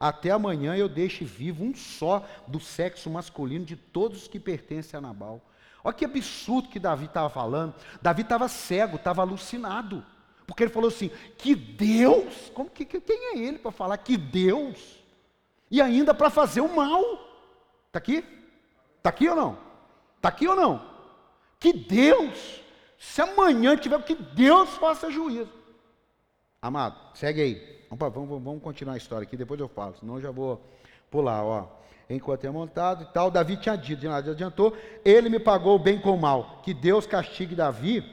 Speaker 1: até amanhã eu deixe vivo um só do sexo masculino de todos os que pertencem a Nabal. Olha que absurdo que Davi estava falando. Davi estava cego, estava alucinado. Porque ele falou assim: que Deus, como que, quem é ele para falar que Deus? E ainda para fazer o mal. Está aqui? Está aqui ou não? Está aqui ou não? Que Deus, se amanhã tiver, que Deus faça juízo. Amado, segue aí. Vamos, vamos, vamos continuar a história aqui, depois eu falo, senão eu já vou pular, ó. Enquanto é montado e tal, Davi tinha dito, de nada adiantou, ele me pagou o bem com o mal. Que Deus castigue Davi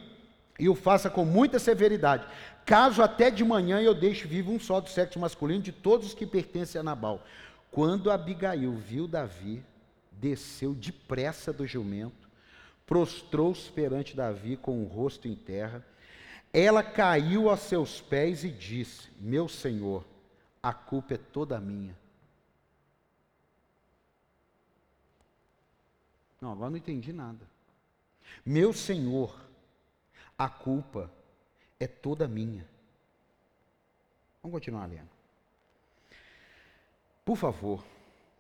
Speaker 1: e o faça com muita severidade. Caso até de manhã eu deixe vivo um só do sexo masculino de todos os que pertencem a Nabal. Quando Abigail viu Davi, desceu depressa do jumento, prostrou-se perante Davi com o rosto em terra. Ela caiu a seus pés e disse: Meu senhor, a culpa é toda minha. Não, agora não entendi nada. Meu senhor, a culpa é toda minha. Vamos continuar lendo. Por favor,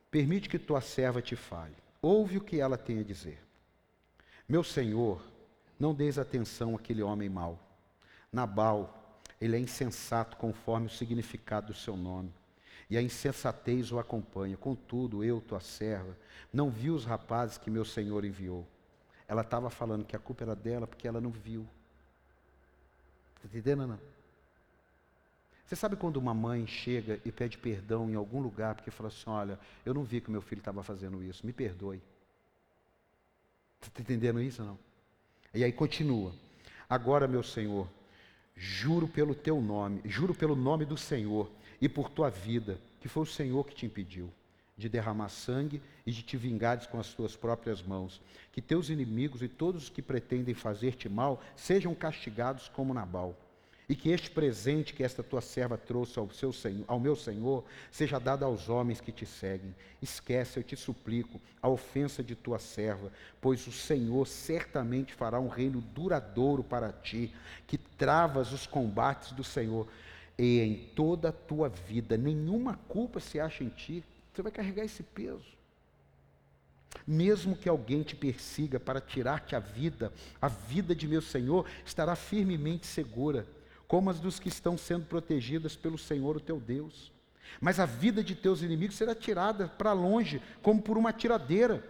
Speaker 1: permite que tua serva te fale. Ouve o que ela tem a dizer. Meu senhor, não deis atenção àquele homem mau. Nabal, ele é insensato conforme o significado do seu nome. e a insensatez o acompanha. Contudo, eu, tua serva, não vi os rapazes que meu senhor enviou. Ela estava falando que a culpa era dela porque ela não viu. Está entendendo não? Você sabe quando uma mãe chega e pede perdão em algum lugar porque fala assim: Olha, eu não vi que meu filho estava fazendo isso, me perdoe. Está entendendo isso ou não? E aí continua. Agora, meu Senhor, juro pelo teu nome, juro pelo nome do Senhor e por tua vida, que foi o Senhor que te impediu de derramar sangue e de te vingares com as tuas próprias mãos. Que teus inimigos e todos os que pretendem fazer-te mal sejam castigados como Nabal. E que este presente que esta tua serva trouxe ao, seu senhor, ao meu Senhor seja dado aos homens que te seguem. Esquece, eu te suplico, a ofensa de tua serva, pois o Senhor certamente fará um reino duradouro para ti, que travas os combates do Senhor. E em toda a tua vida, nenhuma culpa se acha em ti, você vai carregar esse peso. Mesmo que alguém te persiga para tirar-te a vida, a vida de meu Senhor estará firmemente segura, como as dos que estão sendo protegidas pelo Senhor, o teu Deus. Mas a vida de teus inimigos será tirada para longe, como por uma tiradeira.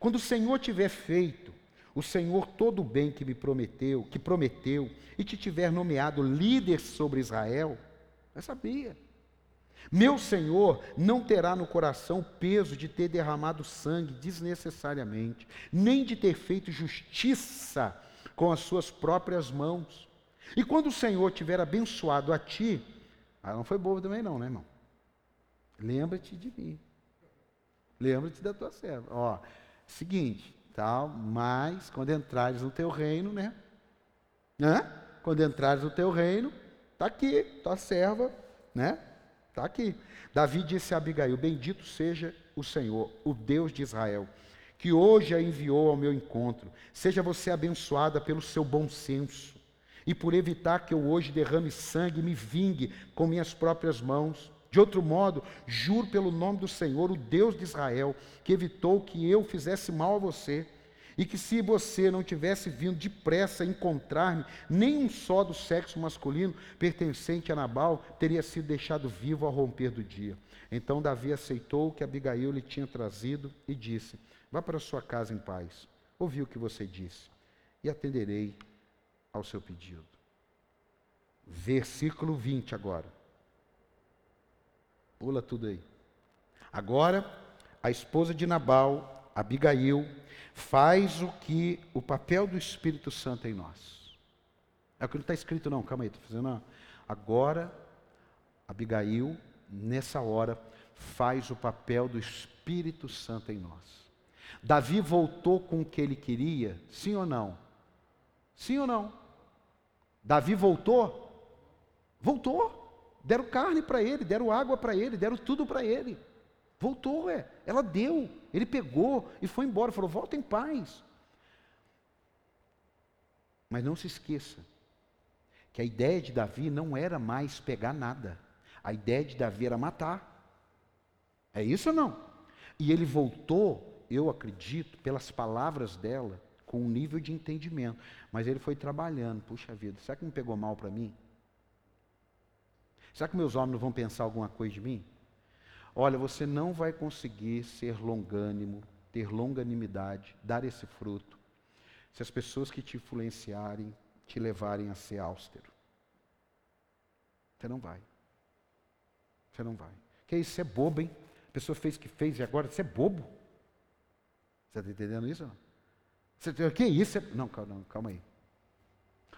Speaker 1: Quando o Senhor tiver feito, o Senhor todo o bem que me prometeu, que prometeu, e te tiver nomeado líder sobre Israel, vai saber meu Senhor não terá no coração o peso de ter derramado sangue desnecessariamente, nem de ter feito justiça com as suas próprias mãos. E quando o Senhor tiver abençoado a ti, ah, não foi bobo também não, né, irmão? Lembra-te de mim. Lembra-te da tua serva. Ó, seguinte, tal, mas quando entrares no teu reino, né? Hã? Quando entrares no teu reino, tá aqui, tua serva, né? Está aqui. Davi disse a Abigail: Bendito seja o Senhor, o Deus de Israel, que hoje a enviou ao meu encontro. Seja você abençoada pelo seu bom senso e por evitar que eu hoje derrame sangue e me vingue com minhas próprias mãos. De outro modo, juro pelo nome do Senhor, o Deus de Israel, que evitou que eu fizesse mal a você e que se você não tivesse vindo depressa encontrar-me, nem um só do sexo masculino pertencente a Nabal teria sido deixado vivo ao romper do dia. Então Davi aceitou o que Abigail lhe tinha trazido e disse: Vá para sua casa em paz. Ouvi o que você disse e atenderei ao seu pedido. Versículo 20 agora. Pula tudo aí. Agora, a esposa de Nabal, Abigail, faz o que o papel do Espírito Santo em nós. É o que não está escrito, não, calma aí, estou fazendo. Agora, Abigail, nessa hora, faz o papel do Espírito Santo em nós. Davi voltou com o que ele queria, sim ou não? Sim ou não? Davi voltou? Voltou. Deram carne para ele, deram água para ele, deram tudo para ele. Voltou, é. Ela deu. Ele pegou e foi embora. Falou: volta em paz. Mas não se esqueça que a ideia de Davi não era mais pegar nada. A ideia de Davi era matar. É isso ou não? E ele voltou, eu acredito, pelas palavras dela, com um nível de entendimento. Mas ele foi trabalhando. Puxa vida, será que não pegou mal para mim? Será que meus homens não vão pensar alguma coisa de mim? Olha, você não vai conseguir ser longânimo, ter longanimidade, dar esse fruto, se as pessoas que te influenciarem te levarem a ser austero. Você não vai. Você não vai. Que isso é bobo, hein? A pessoa fez o que fez e agora você é bobo. Você está entendendo isso? Não? Você, que isso? Não, calma, não, calma aí.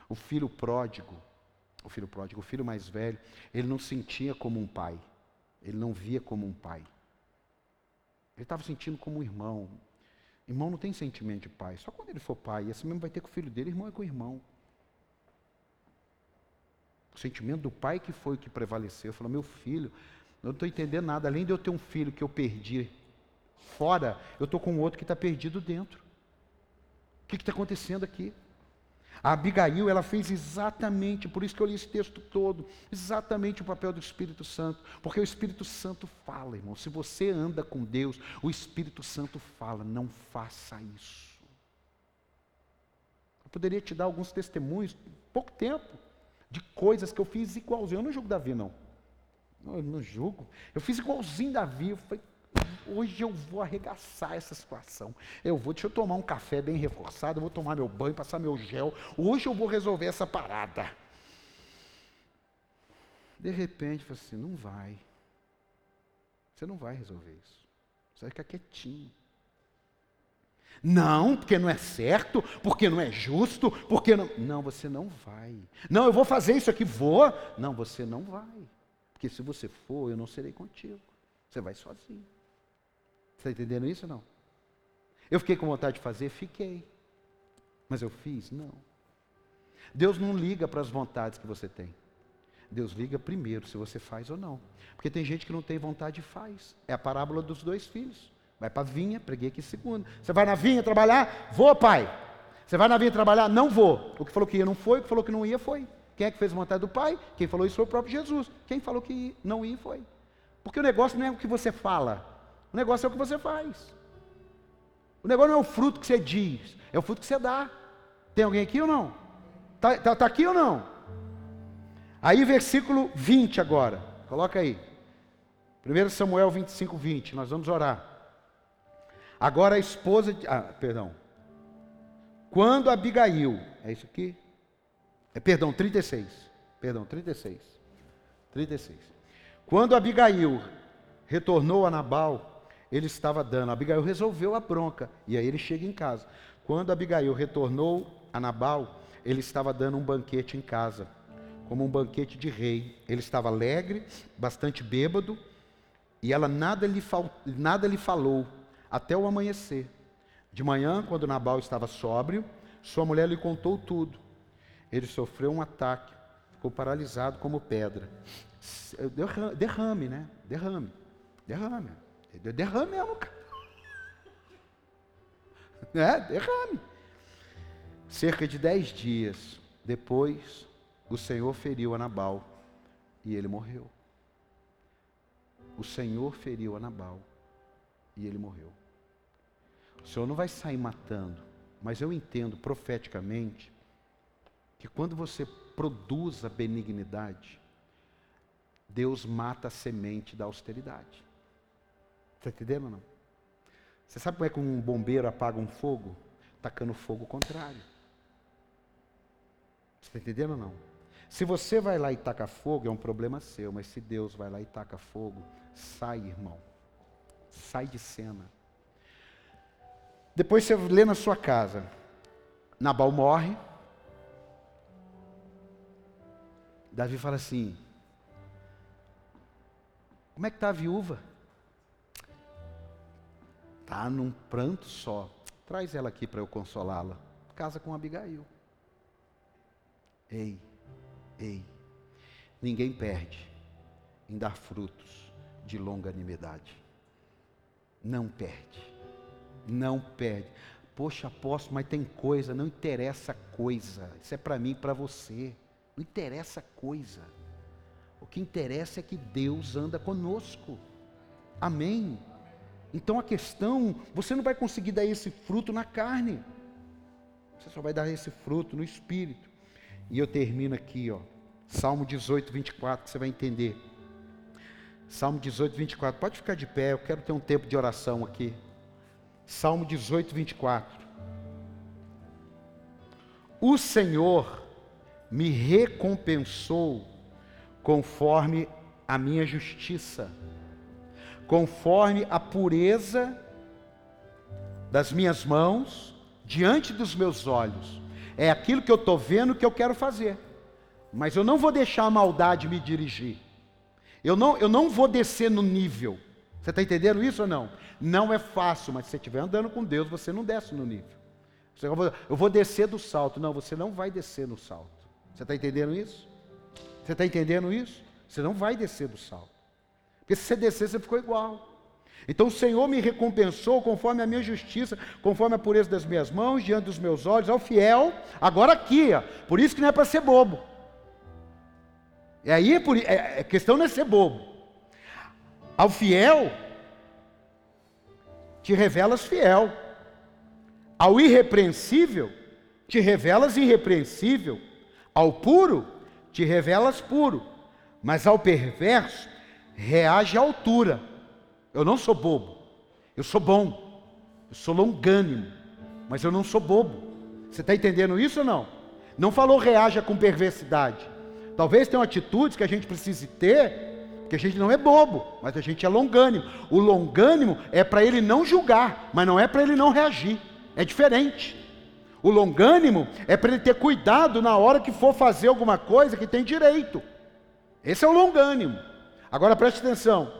Speaker 1: O filho pródigo, o filho pródigo, o filho mais velho, ele não sentia como um pai. Ele não via como um pai. Ele estava sentindo como um irmão. Irmão não tem sentimento de pai. Só quando ele for pai. E assim mesmo vai ter com o filho dele. Irmão é com o irmão. O sentimento do pai que foi o que prevaleceu. Falou, meu filho, eu não estou entendendo nada. Além de eu ter um filho que eu perdi fora, eu estou com outro que está perdido dentro. O que está acontecendo aqui? A Abigail, ela fez exatamente, por isso que eu li esse texto todo, exatamente o papel do Espírito Santo. Porque o Espírito Santo fala, irmão. Se você anda com Deus, o Espírito Santo fala, não faça isso. Eu poderia te dar alguns testemunhos, pouco tempo, de coisas que eu fiz igualzinho. Eu não julgo Davi, não. Eu não julgo. Eu fiz igualzinho Davi. Eu falei, hoje eu vou arregaçar essa situação. Eu vou, deixa eu tomar um café bem reforçado, eu vou tomar meu banho, passar meu gel. Hoje eu vou resolver essa parada. De repente, falei assim, não vai. Você não vai resolver isso. Você vai ficar quietinho. Não, porque não é certo, porque não é justo, porque não. Não, você não vai. Não, eu vou fazer isso aqui, vou. Não, você não vai. Porque se você for, eu não serei contigo. Você vai sozinho. Está entendendo isso ou não? Eu fiquei com vontade de fazer? Fiquei. Mas eu fiz? Não. Deus não liga para as vontades que você tem. Deus liga primeiro se você faz ou não. Porque tem gente que não tem vontade e faz. É a parábola dos dois filhos. Vai para a vinha, preguei aqui segunda. Você vai na vinha trabalhar? Vou, pai. Você vai na vinha trabalhar? Não vou. O que falou que ia não foi, o que falou que não ia foi. Quem é que fez a vontade do pai? Quem falou isso foi o próprio Jesus. Quem falou que não ia foi. Porque o negócio não é o que você fala, o negócio é o que você faz. O negócio não é o fruto que você diz, é o fruto que você dá. Tem alguém aqui ou não? Está tá, tá aqui ou não? Aí, versículo 20 agora. Coloca aí. 1 Samuel 25, 20. Nós vamos orar. Agora a esposa de. Ah, perdão. Quando Abigail. É isso aqui? É, perdão, 36. Perdão, 36. 36. Quando Abigail retornou a Nabal, ele estava dando. Abigail resolveu a bronca. E aí ele chega em casa. Quando Abigail retornou a Nabal, ele estava dando um banquete em casa, como um banquete de rei. Ele estava alegre, bastante bêbado, e ela nada lhe, fal... nada lhe falou até o amanhecer. De manhã, quando Nabal estava sóbrio, sua mulher lhe contou tudo. Ele sofreu um ataque, ficou paralisado como pedra. Derrame, né? Derrame. Derrame. Derrame mesmo, cara. (laughs) É, derrame. Cerca de dez dias depois, o Senhor feriu a Nabal e ele morreu. O Senhor feriu a Nabal e ele morreu. O Senhor não vai sair matando, mas eu entendo profeticamente que quando você produz a benignidade, Deus mata a semente da austeridade. Está entendendo ou não? Você sabe como é que um bombeiro apaga um fogo? Tacando fogo contrário. Está entendendo ou não? Se você vai lá e taca fogo, é um problema seu, mas se Deus vai lá e taca fogo, sai, irmão. Sai de cena. Depois você lê na sua casa. Nabal morre. Davi fala assim: Como é que está a viúva? Está num pranto só. Traz ela aqui para eu consolá-la. Casa com Abigail. Ei, ei. Ninguém perde em dar frutos de longanimidade. Não perde. Não perde. Poxa, apóstolo, mas tem coisa, não interessa coisa. Isso é para mim e para você. Não interessa coisa. O que interessa é que Deus anda conosco. Amém. Então a questão, você não vai conseguir dar esse fruto na carne. Você só vai dar esse fruto no espírito. E eu termino aqui, ó. Salmo 18, 24, que você vai entender. Salmo 18, 24. Pode ficar de pé, eu quero ter um tempo de oração aqui. Salmo 18, 24. O Senhor me recompensou conforme a minha justiça, conforme a pureza das minhas mãos diante dos meus olhos. É aquilo que eu estou vendo que eu quero fazer. Mas eu não vou deixar a maldade me dirigir. Eu não, eu não vou descer no nível. Você está entendendo isso ou não? Não é fácil, mas se você estiver andando com Deus, você não desce no nível. Eu vou descer do salto. Não, você não vai descer no salto. Você está entendendo isso? Você está entendendo isso? Você não vai descer do salto. Porque se você descer, você ficou igual. Então o Senhor me recompensou conforme a minha justiça, conforme a pureza das minhas mãos, diante dos meus olhos, ao fiel, agora aqui, ó, por isso que não é para ser bobo. E aí, por, é, é, questão não é ser bobo. Ao fiel, te revelas fiel. Ao irrepreensível, te revelas irrepreensível. Ao puro, te revelas puro. Mas ao perverso, reage à altura. Eu não sou bobo. Eu sou bom. Eu sou longânimo. Mas eu não sou bobo. Você está entendendo isso ou não? Não falou reaja com perversidade. Talvez tenham atitudes que a gente precise ter, porque a gente não é bobo, mas a gente é longânimo. O longânimo é para ele não julgar, mas não é para ele não reagir. É diferente. O longânimo é para ele ter cuidado na hora que for fazer alguma coisa que tem direito. Esse é o longânimo. Agora preste atenção.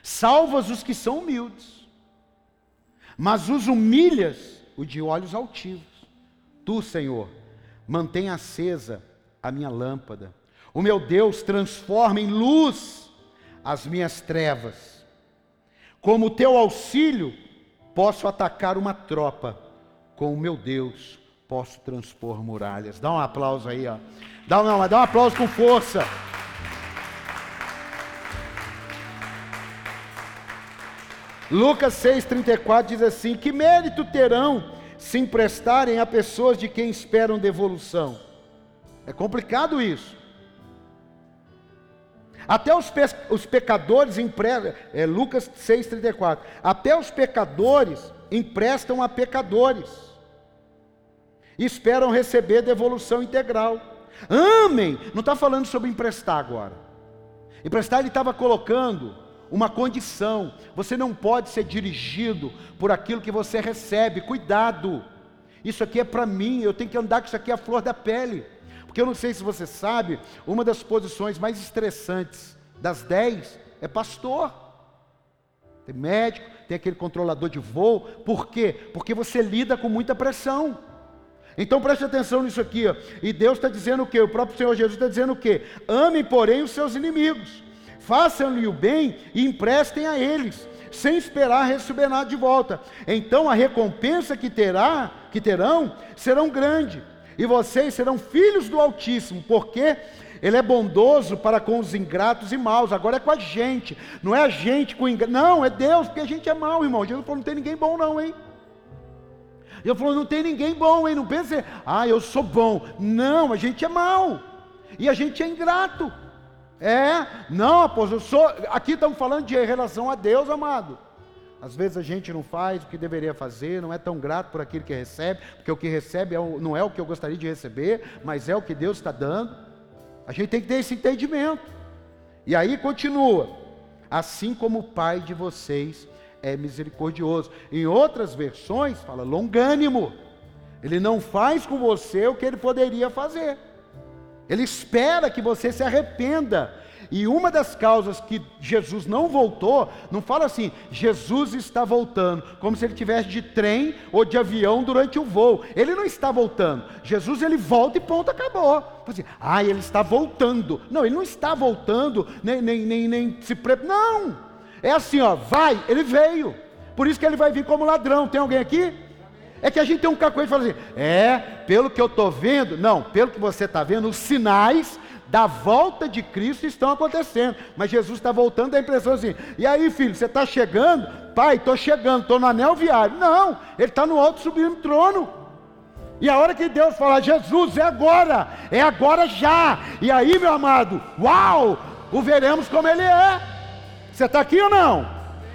Speaker 1: Salvas os que são humildes, mas os humilhas o de olhos altivos. Tu, Senhor, mantém acesa a minha lâmpada. O meu Deus transforma em luz as minhas trevas. Como teu auxílio, posso atacar uma tropa. Com o meu Deus, posso transpor muralhas. Dá um aplauso aí, ó. Dá, não, dá um aplauso com força. Lucas 6,34 diz assim: Que mérito terão se emprestarem a pessoas de quem esperam devolução? É complicado isso. Até os, pe os pecadores emprestam, é Lucas 6,34. Até os pecadores emprestam a pecadores. E esperam receber devolução integral. Amém! Não está falando sobre emprestar agora. Emprestar ele estava colocando uma condição. Você não pode ser dirigido por aquilo que você recebe. Cuidado. Isso aqui é para mim, eu tenho que andar com isso aqui a flor da pele. Porque eu não sei se você sabe, uma das posições mais estressantes das dez é pastor. Tem médico, tem aquele controlador de voo. Por quê? Porque você lida com muita pressão. Então preste atenção nisso aqui. Ó. E Deus está dizendo o quê? O próprio Senhor Jesus está dizendo o quê? Amem, porém, os seus inimigos façam-lhe o bem e emprestem a eles, sem esperar receber nada de volta. Então a recompensa que terá, que terão, serão grande, e vocês serão filhos do Altíssimo, porque ele é bondoso para com os ingratos e maus. Agora é com a gente. Não é a gente com ingratos. Não, é Deus, porque a gente é mau, irmão. Jesus falou: não tem ninguém bom, não, hein? Ele falou: não tem ninguém bom, hein? Não pense, ah, eu sou bom. Não, a gente é mau. E a gente é ingrato. É, não, apóstolo, eu sou. Aqui estamos falando de relação a Deus, amado. Às vezes a gente não faz o que deveria fazer, não é tão grato por aquilo que recebe, porque o que recebe é o, não é o que eu gostaria de receber, mas é o que Deus está dando. A gente tem que ter esse entendimento. E aí continua: assim como o Pai de vocês é misericordioso. Em outras versões, fala longânimo. Ele não faz com você o que ele poderia fazer. Ele espera que você se arrependa. E uma das causas que Jesus não voltou, não fala assim, Jesus está voltando, como se ele tivesse de trem ou de avião durante o voo. Ele não está voltando. Jesus ele volta e ponto, acabou. Assim, ah, ele está voltando. Não, ele não está voltando, nem, nem, nem, nem se prepara. Não! É assim, ó, vai, ele veio. Por isso que ele vai vir como ladrão. Tem alguém aqui? É que a gente tem um cacoete e fala assim: é, pelo que eu estou vendo, não, pelo que você está vendo, os sinais da volta de Cristo estão acontecendo. Mas Jesus está voltando, a impressão assim: e aí, filho, você está chegando? Pai, estou chegando, estou no anel viário. Não, ele está no alto subindo trono. E a hora que Deus fala, Jesus, é agora, é agora já. E aí, meu amado, uau, o veremos como ele é. Você está aqui ou não?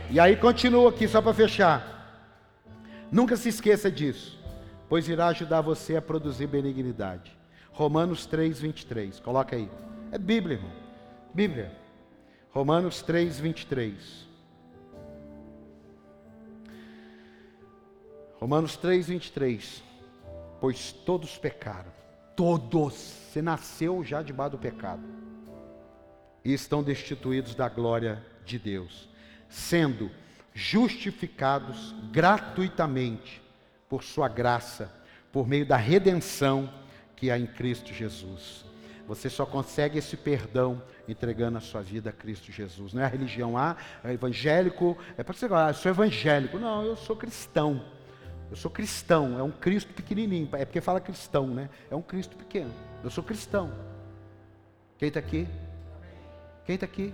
Speaker 1: E aí continua aqui, só para fechar. Nunca se esqueça disso, pois irá ajudar você a produzir benignidade. Romanos 3, 23. Coloca aí. É Bíblia, irmão. Bíblia. Romanos 3, 23. Romanos 3, 23. Pois todos pecaram. Todos. Você nasceu já debaixo do pecado. E estão destituídos da glória de Deus. Sendo justificados gratuitamente por Sua graça, por meio da redenção que há em Cristo Jesus. Você só consegue esse perdão entregando a sua vida a Cristo Jesus. Não é a religião, ah, é evangélico, é para você falar, ah, eu sou evangélico. Não, eu sou cristão. Eu sou cristão, é um Cristo pequenininho, é porque fala cristão, né? É um Cristo pequeno. Eu sou cristão. Quem está aqui? Quem está aqui?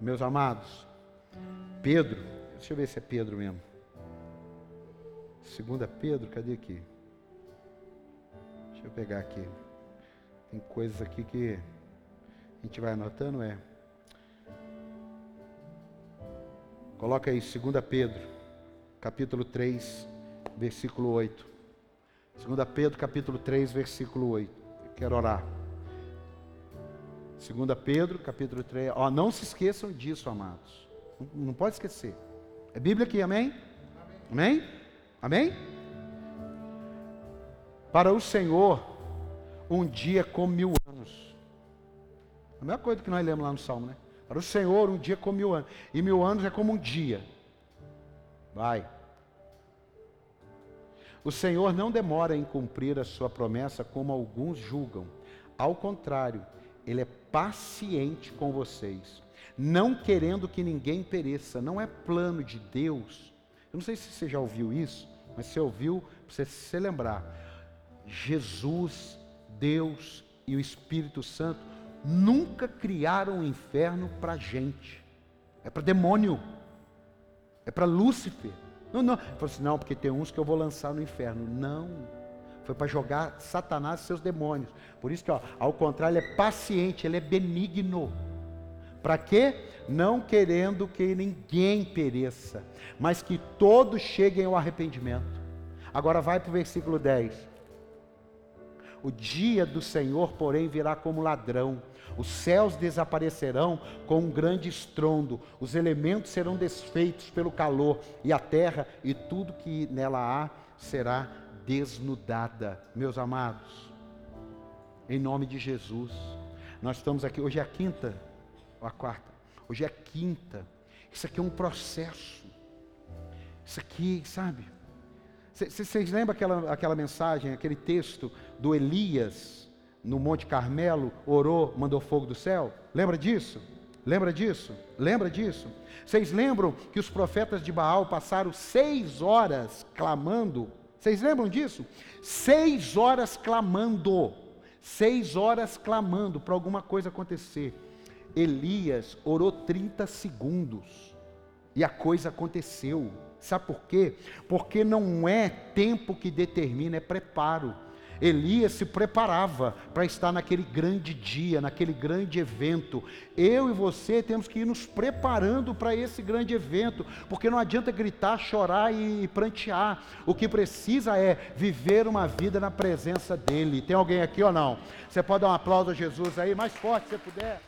Speaker 1: Meus amados, Pedro, deixa eu ver se é Pedro mesmo. Segunda Pedro, cadê aqui? Deixa eu pegar aqui. Tem coisas aqui que a gente vai anotando, é. Coloca aí 2 Pedro, capítulo 3, versículo 8. 2 Pedro, capítulo 3, versículo 8. Eu quero orar. 2 Pedro, capítulo 3. Ó, não se esqueçam disso, amados. Não, pode esquecer. É Bíblia aqui, amém? Amém? Amém? Para o Senhor, um dia como mil anos. A mesma coisa que nós lemos lá no Salmo, né? Para o Senhor, um dia como mil anos. E mil anos é como um dia. Vai. O Senhor não demora em cumprir a sua promessa como alguns julgam. Ao contrário, Ele é paciente com vocês, não querendo que ninguém pereça. Não é plano de Deus. Eu não sei se você já ouviu isso, mas se ouviu, você se lembrar. Jesus, Deus e o Espírito Santo nunca criaram o inferno para gente. É para demônio. É para Lúcifer. Não, não. Falou assim, não, porque tem uns que eu vou lançar no inferno. Não. Foi para jogar Satanás e seus demônios. Por isso que, ó, ao contrário, ele é paciente, ele é benigno. Para quê? Não querendo que ninguém pereça, mas que todos cheguem ao arrependimento. Agora vai para o versículo 10. O dia do Senhor, porém, virá como ladrão os céus desaparecerão com um grande estrondo, os elementos serão desfeitos pelo calor, e a terra e tudo que nela há será desnudada. Meus amados, em nome de Jesus, nós estamos aqui, hoje é a quinta, ou a quarta, hoje é a quinta, isso aqui é um processo, isso aqui, sabe? Vocês lembram aquela, aquela mensagem, aquele texto do Elias? no Monte Carmelo, orou, mandou fogo do céu? Lembra disso? Lembra disso? Lembra disso? Vocês lembram que os profetas de Baal passaram seis horas clamando? Vocês lembram disso? Seis horas clamando. Seis horas clamando para alguma coisa acontecer. Elias orou 30 segundos e a coisa aconteceu. Sabe por quê? Porque não é tempo que determina, é preparo. Elias se preparava para estar naquele grande dia, naquele grande evento. Eu e você temos que ir nos preparando para esse grande evento, porque não adianta gritar, chorar e prantear. O que precisa é viver uma vida na presença dEle. Tem alguém aqui ou não? Você pode dar um aplauso a Jesus aí, mais forte se puder.